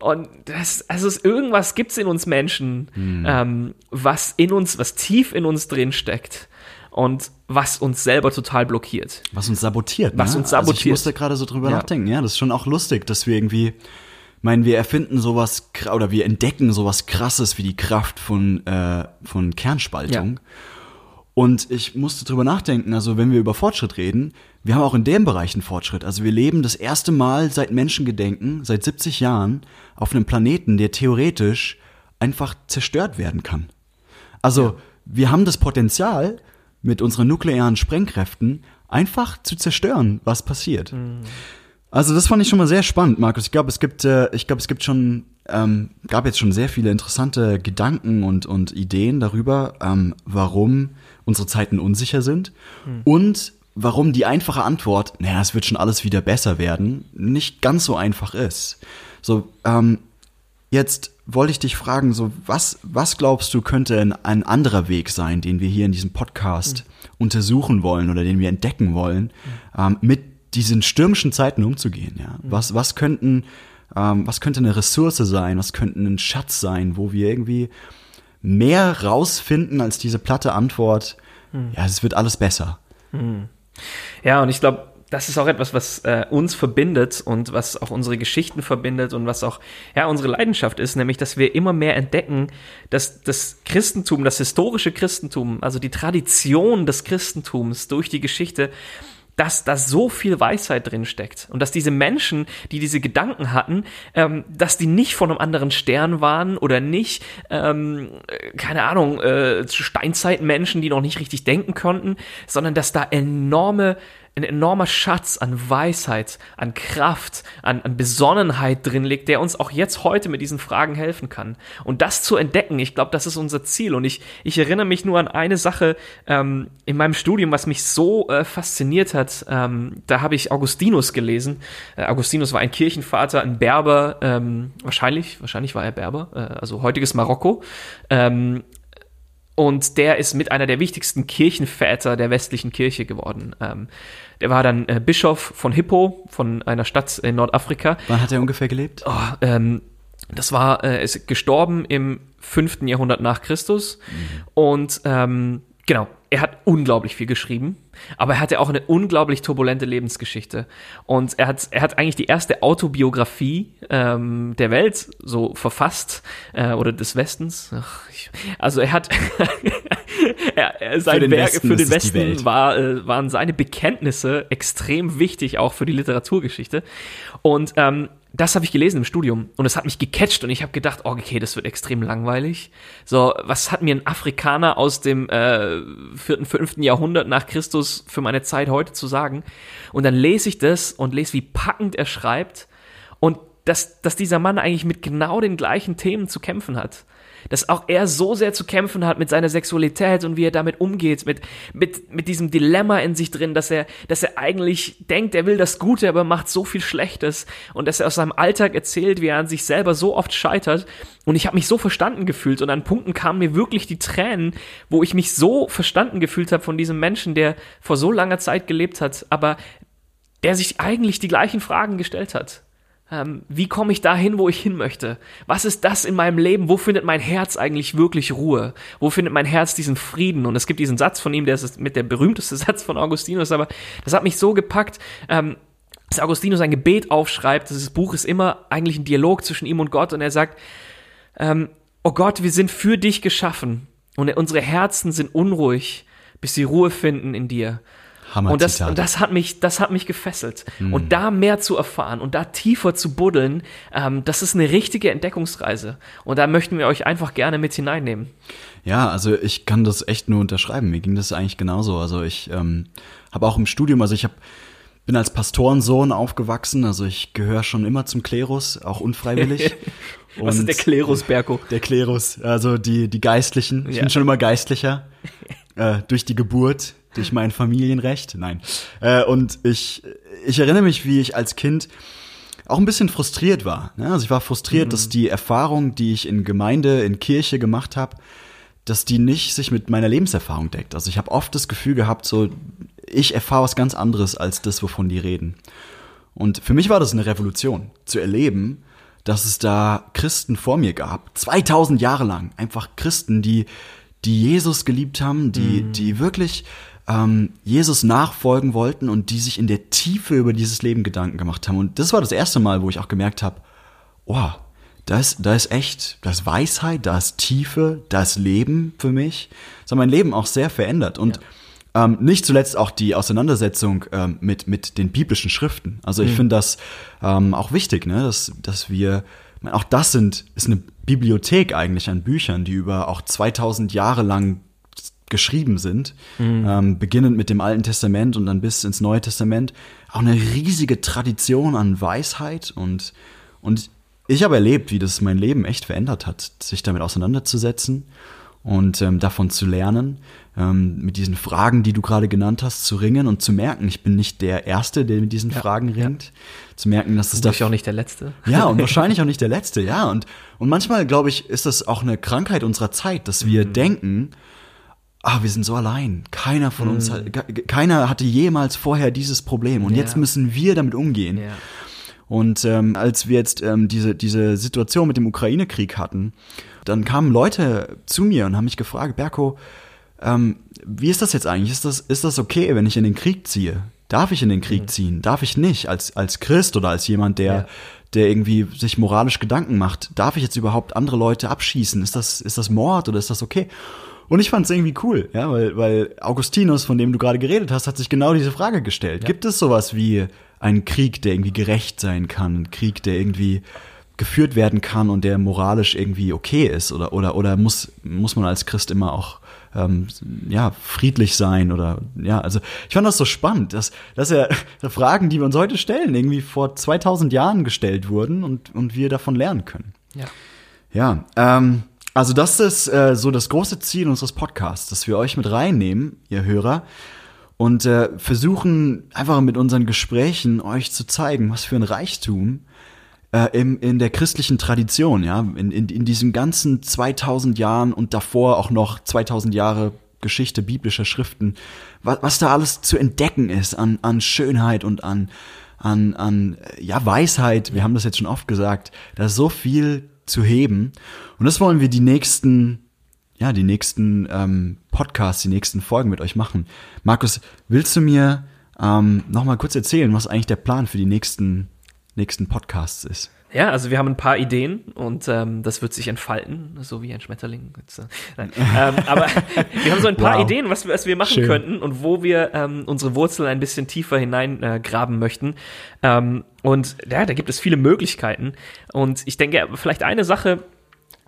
Und das, also es, irgendwas gibt's in uns Menschen, ähm, was in uns, was tief in uns drin steckt und was uns selber total blockiert. Was uns sabotiert. Was ne? uns Also ich sabotiert. musste gerade so drüber Ja. nachdenken. Ja, das ist schon auch lustig, dass wir irgendwie, meinen wir erfinden sowas oder wir entdecken sowas Krasses wie die Kraft von äh, von Kernspaltung. Und ich musste drüber nachdenken, also wenn wir über Fortschritt reden, wir haben auch in dem Bereich einen Fortschritt. Also wir leben das erste Mal seit Menschengedenken, seit 70 Jahren, auf einem Planeten, der theoretisch einfach zerstört werden kann. Also wir haben das Potenzial, mit unseren nuklearen Sprengkräften einfach zu zerstören, was passiert. Also das fand ich schon mal sehr spannend, Markus. Ich glaube, es gibt, äh, ich glaube, es gibt schon, ähm, gab jetzt schon sehr viele interessante Gedanken und und Ideen darüber, ähm, warum unsere Zeiten unsicher sind und warum die einfache Antwort, naja, es wird schon alles wieder besser werden, nicht ganz so einfach ist. So, ähm, Jetzt wollte ich dich fragen, so was, was glaubst du könnte ein, ein anderer Weg sein, den wir hier in diesem Podcast untersuchen wollen oder den wir entdecken wollen, ähm, mit diesen stürmischen Zeiten umzugehen? Ja? Was, was könnten, ähm, was könnte eine Ressource sein? Was könnte ein Schatz sein, wo wir irgendwie mehr rausfinden als diese platte Antwort? Ja, es wird alles besser. Ja, und ich glaube, das ist auch etwas, was äh, uns verbindet und was auch unsere Geschichten verbindet und was auch ja unsere Leidenschaft ist, nämlich, dass wir immer mehr entdecken, dass das Christentum, das historische Christentum, also die Tradition des Christentums durch die Geschichte, dass da so viel Weisheit drin steckt und dass diese Menschen, die diese Gedanken hatten, ähm, dass die nicht von einem anderen Stern waren oder nicht, ähm, äh, keine Ahnung, äh, Steinzeitmenschen, die noch nicht richtig denken konnten, sondern dass da enorme ein enormer Schatz an Weisheit, an Kraft, an, an Besonnenheit drin liegt, der uns auch jetzt heute mit diesen Fragen helfen kann. Und das zu entdecken, ich glaube, das ist unser Ziel. Und ich, ich erinnere mich nur an eine Sache ähm, in meinem Studium, was mich so äh, fasziniert hat. Ähm, da habe ich Augustinus gelesen. Äh, Augustinus war ein Kirchenvater, ein Berber, ähm, wahrscheinlich, wahrscheinlich war er Berber, äh, also heutiges Marokko. Ähm, und der ist mit einer der wichtigsten Kirchenväter der westlichen Kirche geworden. Ähm, der war dann äh, Bischof von Hippo, von einer Stadt in Nordafrika. Wann hat er ungefähr gelebt? Oh, ähm, das war, äh, ist gestorben im fünften Jahrhundert nach Christus. Und ähm, genau, er hat unglaublich viel geschrieben, aber er hatte auch eine unglaublich turbulente Lebensgeschichte. Und er hat, er hat eigentlich die erste Autobiografie ähm, der Welt so verfasst äh, oder des Westens. Ach, ich, also er hat er, er, sein den Werk Westen für den Westen war, äh, waren seine Bekenntnisse extrem wichtig, auch für die Literaturgeschichte. Und ähm, das habe ich gelesen im Studium und es hat mich gecatcht und ich habe gedacht, oh, okay, das wird extrem langweilig. So, was hat mir ein Afrikaner aus dem äh, vierten, fünften Jahrhundert nach Christus für meine Zeit heute zu sagen? Und dann lese ich das und lese, wie packend er schreibt und dass, dass dieser Mann eigentlich mit genau den gleichen Themen zu kämpfen hat dass auch er so sehr zu kämpfen hat mit seiner Sexualität und wie er damit umgeht, mit, mit, mit diesem Dilemma in sich drin, dass er, dass er eigentlich denkt, er will das Gute, aber macht so viel Schlechtes und dass er aus seinem Alltag erzählt, wie er an sich selber so oft scheitert. Und ich habe mich so verstanden gefühlt und an Punkten kamen mir wirklich die Tränen, wo ich mich so verstanden gefühlt habe von diesem Menschen, der vor so langer Zeit gelebt hat, aber der sich eigentlich die gleichen Fragen gestellt hat. Ähm, wie komme ich dahin, wo ich hin möchte? Was ist das in meinem Leben? Wo findet mein Herz eigentlich wirklich Ruhe? Wo findet mein Herz diesen Frieden? Und es gibt diesen Satz von ihm, der ist mit der berühmteste Satz von Augustinus, aber das hat mich so gepackt, ähm, dass Augustinus ein Gebet aufschreibt. Dieses Buch ist immer eigentlich ein Dialog zwischen ihm und Gott und er sagt, ähm, oh Gott, wir sind für dich geschaffen und unsere Herzen sind unruhig, bis sie Ruhe finden in dir. Hammer und das, und das hat mich, das hat mich gefesselt. Mm. Und da mehr zu erfahren und da tiefer zu buddeln, ähm, das ist eine richtige Entdeckungsreise. Und da möchten wir euch einfach gerne mit hineinnehmen. Ja, also ich kann das echt nur unterschreiben. Mir ging das eigentlich genauso. Also ich ähm, habe auch im Studium, also ich habe bin als Pastorensohn aufgewachsen, also ich gehöre schon immer zum Klerus, auch unfreiwillig. Was ist der Klerus, Berko? Der Klerus, also die, die Geistlichen. Ich ja. bin schon immer Geistlicher. äh, durch die Geburt durch mein Familienrecht. Nein. Äh, und ich, ich erinnere mich, wie ich als Kind auch ein bisschen frustriert war. Ne? Also ich war frustriert, mhm. dass die Erfahrung, die ich in Gemeinde, in Kirche gemacht habe, dass die nicht sich mit meiner Lebenserfahrung deckt. Also ich habe oft das Gefühl gehabt, so ich erfahre was ganz anderes als das, wovon die reden. Und für mich war das eine Revolution, zu erleben, dass es da Christen vor mir gab, 2000 Jahre lang, einfach Christen, die die Jesus geliebt haben, die mhm. die wirklich ähm, Jesus nachfolgen wollten und die sich in der Tiefe über dieses Leben Gedanken gemacht haben. Und das war das erste Mal, wo ich auch gemerkt habe, oh, da ist, da ist echt, da ist Weisheit, da ist Tiefe, da ist Leben für mich. Das hat mein Leben auch sehr verändert. Und ja. ähm, nicht zuletzt auch die Auseinandersetzung ähm, mit, mit den biblischen Schriften. Also ich mhm. finde das ähm, auch wichtig, ne? dass, dass wir, auch das sind, ist eine Bibliothek eigentlich an Büchern, die über auch 2000 Jahre lang geschrieben sind, mhm. ähm, beginnend mit dem Alten Testament und dann bis ins Neue Testament, auch eine riesige Tradition an Weisheit und, und ich habe erlebt, wie das mein Leben echt verändert hat, sich damit auseinanderzusetzen und ähm, davon zu lernen, ähm, mit diesen Fragen, die du gerade genannt hast, zu ringen und zu merken, ich bin nicht der Erste, der mit diesen ja, Fragen ringt. Ja. Zu merken, dass es das auch nicht der Letzte. Ja, und wahrscheinlich auch nicht der Letzte, ja. Und, und manchmal, glaube ich, ist das auch eine Krankheit unserer Zeit, dass wir mhm. denken, ah, wir sind so allein. Keiner von uns, hat, keiner hatte jemals vorher dieses Problem und ja. jetzt müssen wir damit umgehen. Ja. Und ähm, als wir jetzt ähm, diese, diese Situation mit dem Ukraine-Krieg hatten, dann kamen Leute zu mir und haben mich gefragt, Berko, ähm, wie ist das jetzt eigentlich? Ist das, ist das okay, wenn ich in den Krieg ziehe? Darf ich in den Krieg mhm. ziehen? Darf ich nicht? Als, als Christ oder als jemand, der, ja. der irgendwie sich moralisch Gedanken macht, darf ich jetzt überhaupt andere Leute abschießen? Ist das, ist das Mord oder ist das okay? Und ich fand es irgendwie cool, ja, weil, weil Augustinus, von dem du gerade geredet hast, hat sich genau diese Frage gestellt. Ja. Gibt es sowas wie einen Krieg, der irgendwie gerecht sein kann, ein Krieg, der irgendwie geführt werden kann und der moralisch irgendwie okay ist? Oder, oder, oder muss, muss man als Christ immer auch ähm, ja, friedlich sein oder ja, also ich fand das so spannend, dass, dass ja Fragen, die wir uns heute stellen, irgendwie vor 2000 Jahren gestellt wurden und, und wir davon lernen können. Ja. Ja, ähm, also das ist äh, so das große Ziel unseres Podcasts, dass wir euch mit reinnehmen, ihr Hörer, und äh, versuchen einfach mit unseren Gesprächen euch zu zeigen, was für ein Reichtum äh, im, in der christlichen Tradition, ja, in, in, in diesen ganzen 2000 Jahren und davor auch noch 2000 Jahre Geschichte biblischer Schriften, was, was da alles zu entdecken ist an, an Schönheit und an, an, an ja, Weisheit. Wir haben das jetzt schon oft gesagt. Da ist so viel zu heben. Und das wollen wir die nächsten, ja, die nächsten ähm, Podcasts, die nächsten Folgen mit euch machen. Markus, willst du mir ähm, noch mal kurz erzählen, was eigentlich der Plan für die nächsten, nächsten Podcasts ist? Ja, also wir haben ein paar Ideen und ähm, das wird sich entfalten, so wie ein Schmetterling. Äh, nein. ähm, aber wir haben so ein paar wow. Ideen, was, was wir machen Schön. könnten und wo wir ähm, unsere Wurzeln ein bisschen tiefer hineingraben äh, möchten. Ähm, und ja, da gibt es viele Möglichkeiten. Und ich denke, vielleicht eine Sache,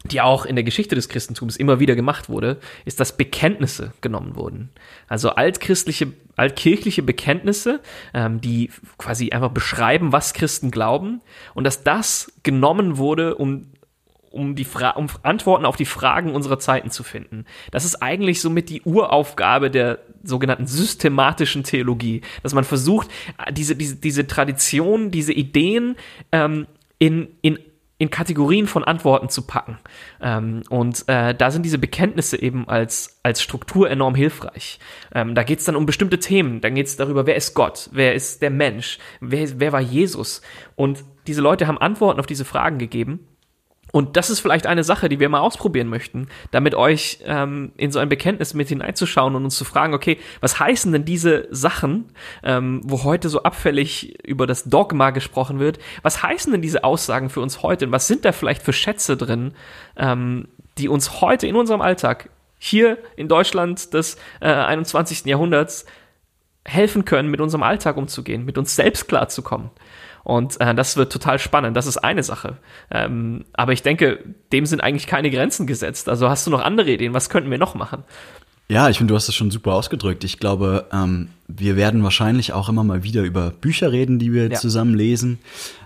die auch in der Geschichte des Christentums immer wieder gemacht wurde, ist, dass Bekenntnisse genommen wurden. Also altchristliche, altkirchliche Bekenntnisse, ähm, die quasi einfach beschreiben, was Christen glauben, und dass das genommen wurde, um um die Fra um Antworten auf die Fragen unserer Zeiten zu finden. Das ist eigentlich somit die Uraufgabe der sogenannten systematischen Theologie, dass man versucht, diese, diese, diese Tradition, diese Ideen ähm, in, in in Kategorien von Antworten zu packen. Ähm, und äh, da sind diese Bekenntnisse eben als, als Struktur enorm hilfreich. Ähm, da geht es dann um bestimmte Themen. Dann geht es darüber, wer ist Gott, wer ist der Mensch, wer, wer war Jesus. Und diese Leute haben Antworten auf diese Fragen gegeben. Und das ist vielleicht eine Sache, die wir mal ausprobieren möchten, damit euch ähm, in so ein Bekenntnis mit hineinzuschauen und uns zu fragen, okay, was heißen denn diese Sachen, ähm, wo heute so abfällig über das Dogma gesprochen wird, was heißen denn diese Aussagen für uns heute und was sind da vielleicht für Schätze drin, ähm, die uns heute in unserem Alltag hier in Deutschland des äh, 21. Jahrhunderts helfen können, mit unserem Alltag umzugehen, mit uns selbst klarzukommen. Und äh, das wird total spannend. Das ist eine Sache. Ähm, aber ich denke, dem sind eigentlich keine Grenzen gesetzt. Also hast du noch andere Ideen? Was könnten wir noch machen? Ja, ich finde, du hast das schon super ausgedrückt. Ich glaube, ähm, wir werden wahrscheinlich auch immer mal wieder über Bücher reden, die wir ja. zusammen lesen.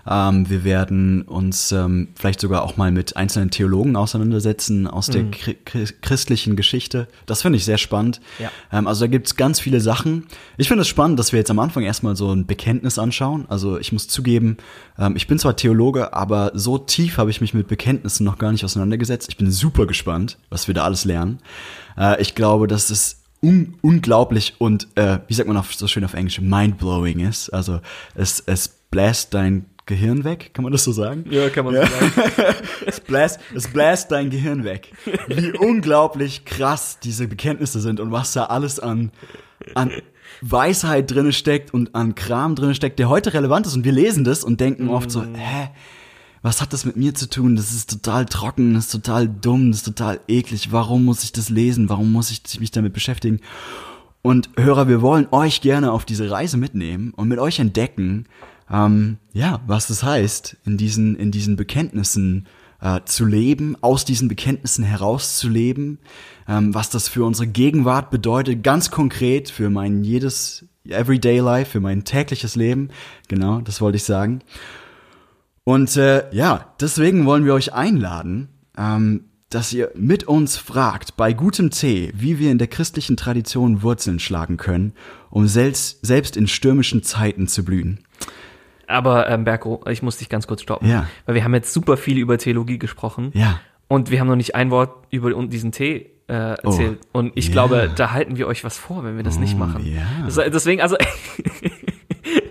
Ähm, wir werden uns ähm, vielleicht sogar auch mal mit einzelnen Theologen auseinandersetzen aus mhm. der christlichen Geschichte. Das finde ich sehr spannend. Ja. Ähm, also da gibt es ganz viele Sachen. Ich finde es spannend, dass wir jetzt am Anfang erstmal so ein Bekenntnis anschauen. Also ich muss zugeben, ähm, ich bin zwar Theologe, aber so tief habe ich mich mit Bekenntnissen noch gar nicht auseinandergesetzt. Ich bin super gespannt, was wir da alles lernen. Äh, ich glaube, dass es un unglaublich und, äh, wie sagt man auf, so schön auf Englisch, mindblowing ist. Also es, es bläst dein Gehirn weg, kann man das so sagen? Ja, kann man ja. so sagen. es, bläst, es bläst dein Gehirn weg. Wie unglaublich krass diese Bekenntnisse sind und was da alles an, an Weisheit drinne steckt und an Kram drinne steckt, der heute relevant ist. Und wir lesen das und denken oft so, mhm. hä, was hat das mit mir zu tun? Das ist total trocken, das ist total dumm, das ist total eklig. Warum muss ich das lesen? Warum muss ich mich damit beschäftigen? Und Hörer, wir wollen euch gerne auf diese Reise mitnehmen und mit euch entdecken, ähm, ja, was das heißt, in diesen, in diesen Bekenntnissen äh, zu leben, aus diesen Bekenntnissen herauszuleben, ähm, was das für unsere Gegenwart bedeutet, ganz konkret für mein jedes Everyday Life, für mein tägliches Leben. Genau, das wollte ich sagen. Und äh, ja, deswegen wollen wir euch einladen, ähm, dass ihr mit uns fragt, bei gutem Tee, wie wir in der christlichen Tradition Wurzeln schlagen können, um selbst, selbst in stürmischen Zeiten zu blühen. Aber ähm, Berko, ich muss dich ganz kurz stoppen, ja. weil wir haben jetzt super viel über Theologie gesprochen. Ja. Und wir haben noch nicht ein Wort über diesen Tee äh, erzählt. Oh, und ich yeah. glaube, da halten wir euch was vor, wenn wir das oh, nicht machen. Yeah. deswegen, also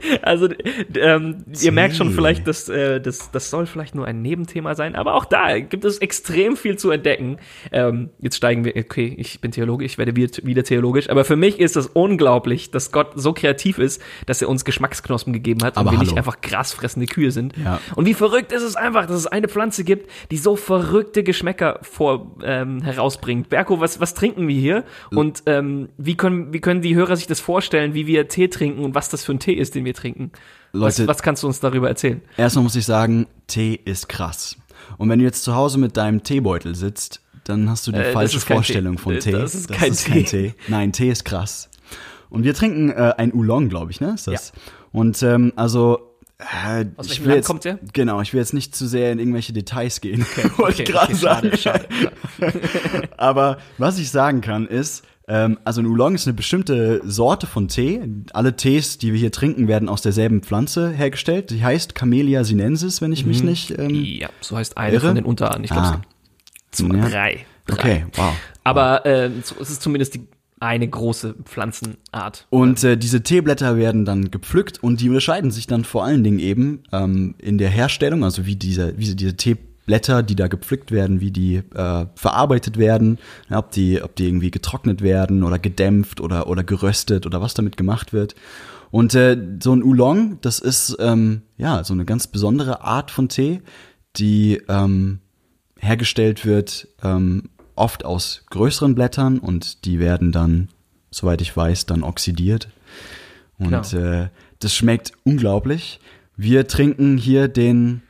also ähm, ihr merkt schon vielleicht, dass äh, das, das soll vielleicht nur ein Nebenthema sein, aber auch da gibt es extrem viel zu entdecken. Ähm, jetzt steigen wir, okay, ich bin Theologe, ich werde wieder theologisch, aber für mich ist es unglaublich, dass Gott so kreativ ist, dass er uns Geschmacksknospen gegeben hat aber und wir hallo. nicht einfach grasfressende Kühe sind. Ja. Und wie verrückt ist es einfach, dass es eine Pflanze gibt, die so verrückte Geschmäcker vor ähm, herausbringt. Berko, was, was trinken wir hier? Und ähm, wie, können, wie können die Hörer sich das vorstellen, wie wir Tee trinken und was das für ein Tee ist, den wir trinken? Leute, was, was kannst du uns darüber erzählen? Erstmal muss ich sagen, Tee ist krass. Und wenn du jetzt zu Hause mit deinem Teebeutel sitzt, dann hast du die äh, falsche Vorstellung Tee. von Tee. Das ist, das kein, ist Tee. kein, Tee. Nein, Tee ist krass. Und wir trinken äh, ein Oolong, glaube ich, ne? Ist das? Ja. Und ähm, also äh, Aus ich welchem will Land jetzt, kommt der? Genau, ich will jetzt nicht zu sehr in irgendwelche Details gehen, Okay, wollte ich okay, gerade okay, sagen. schade, schade, Aber was ich sagen kann ist, ähm, also ein Oolong ist eine bestimmte Sorte von Tee. Alle Tees, die wir hier trinken, werden aus derselben Pflanze hergestellt. Die heißt Camellia sinensis, wenn ich mich Mhm. nicht ähm, Ja, so heißt eine irre? von den Unterarten. Ich glaube, Ah. es sind Ja. drei. drei. Okay, wow. Aber äh, so, es ist zumindest die eine große Pflanzenart. Und äh, diese Teeblätter werden dann gepflückt und die unterscheiden sich dann vor allen Dingen eben ähm, in der Herstellung, also wie diese, wie sie diese Teeblätter, die da gepflückt werden, wie die äh, verarbeitet werden, ja, ob die, ob die irgendwie getrocknet werden oder gedämpft oder oder geröstet oder was damit gemacht wird. Und äh, so ein Oolong, das ist ähm, ja so eine ganz besondere Art von Tee, die ähm, hergestellt wird ähm, oft aus größeren Blättern und die werden dann, soweit ich weiß, dann oxidiert. Und Genau. äh, das schmeckt unglaublich. Wir trinken hier den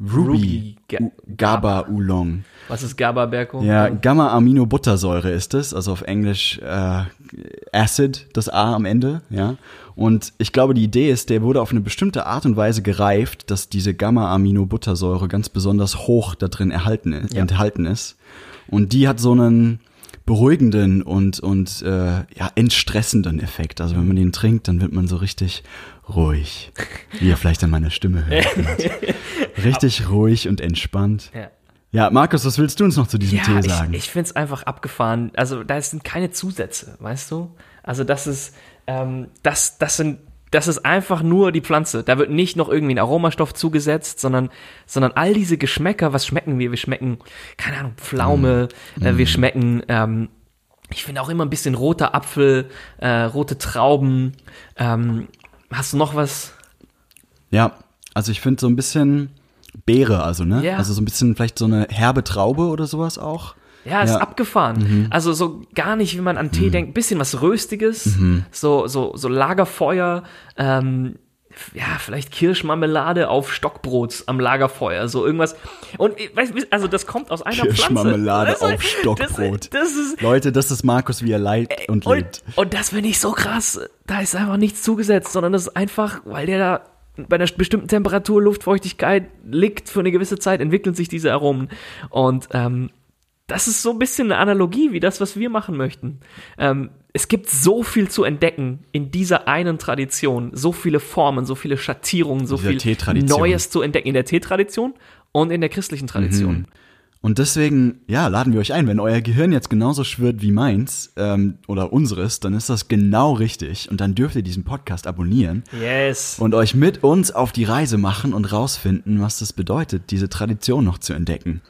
Ruby, Ga- U- GABA Oolong. Was ist GABA, Berko? Ja, Gamma-Aminobuttersäure ist es, also auf Englisch äh, Acid, das A am Ende, ja. Und ich glaube, die Idee ist, der wurde auf eine bestimmte Art und Weise gereift, dass diese Gamma-Aminobuttersäure ganz besonders hoch da drin erhalten, Ja. enthalten ist. Und die hat so einen beruhigenden und, und äh, ja, entstressenden Effekt. Also wenn man den trinkt, dann wird man so richtig ruhig. Wie ihr vielleicht an meiner Stimme hört. richtig ruhig und entspannt. Ja. Ja, Markus, was willst du uns noch zu diesem Ja, Tee ich, sagen? ich finde es einfach abgefahren. Also da sind keine Zusätze, weißt du? Also das ist, ähm, das, das sind, das ist einfach nur die Pflanze. Da wird nicht noch irgendwie ein Aromastoff zugesetzt, sondern, sondern all diese Geschmäcker, was schmecken wir? Wir schmecken, keine Ahnung, Pflaume, Mm. äh, wir schmecken, ähm, ich finde auch immer ein bisschen roter Apfel, äh, rote Trauben. Ähm, hast du noch was? ja, also ich finde so ein bisschen Beere, also, ne? Ja. Also so ein bisschen vielleicht so eine herbe Traube oder sowas auch. Ja, ist Ja. Mhm. abgefahren. Also so gar nicht, wie man an Tee denkt, bisschen was Röstiges, Mhm. so, so, so Lagerfeuer, ähm, ja, vielleicht Kirschmarmelade auf Stockbrot am Lagerfeuer, so irgendwas. Und ich weiß, also das kommt aus einer Pflanze. Kirschmarmelade Das- auf Stockbrot. Das, das ist, Leute, das ist Markus, wie er lebt und und, lebt. und das finde ich so krass. Da ist einfach nichts zugesetzt, sondern das ist einfach, weil der da bei einer bestimmten Temperatur, Luftfeuchtigkeit liegt für eine gewisse Zeit, entwickeln sich diese Aromen. Und ähm, das ist so ein bisschen eine Analogie wie das, was wir machen möchten. Ähm, es gibt so viel zu entdecken in dieser einen Tradition, so viele Formen, so viele Schattierungen, so viel. Neues zu entdecken in der Teetradition und in der christlichen Tradition. Und deswegen, ja, laden wir euch ein. Wenn euer Gehirn jetzt genauso schwirrt wie meins ähm, oder unseres, dann ist das genau richtig. Und dann dürft ihr diesen Podcast abonnieren Yes. und euch mit uns auf die Reise machen und rausfinden, was das bedeutet, diese Tradition noch zu entdecken.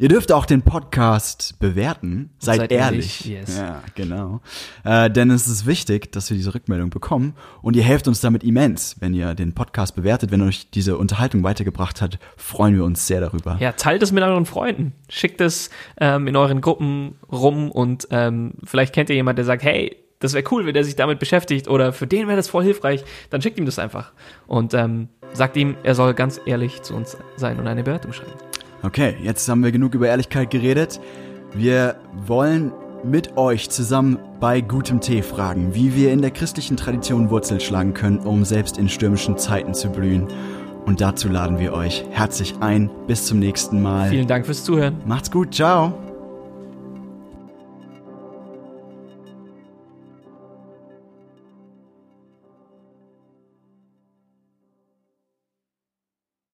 Ihr dürft auch den Podcast bewerten. Seid, seid ehrlich. ehrlich, yes. Ja, genau. Äh, denn es ist wichtig, dass wir diese Rückmeldung bekommen. Und ihr helft uns damit immens, wenn ihr den Podcast bewertet. Wenn euch diese Unterhaltung weitergebracht hat, freuen wir uns sehr darüber. Ja, teilt es mit euren Freunden. Schickt es ähm, in euren Gruppen rum und ähm, vielleicht kennt ihr jemand, der sagt, hey, das wäre cool, wenn der sich damit beschäftigt oder für den wäre das voll hilfreich. Dann schickt ihm das einfach und ähm, sagt ihm, er soll ganz ehrlich zu uns sein und eine Bewertung schreiben. Okay, jetzt haben wir genug über Ehrlichkeit geredet. Wir wollen mit euch zusammen bei gutem Tee fragen, wie wir in der christlichen Tradition Wurzel schlagen können, um selbst in stürmischen Zeiten zu blühen. Und dazu laden wir euch herzlich ein. Bis zum nächsten Mal. Vielen Dank fürs Zuhören. Macht's gut, ciao.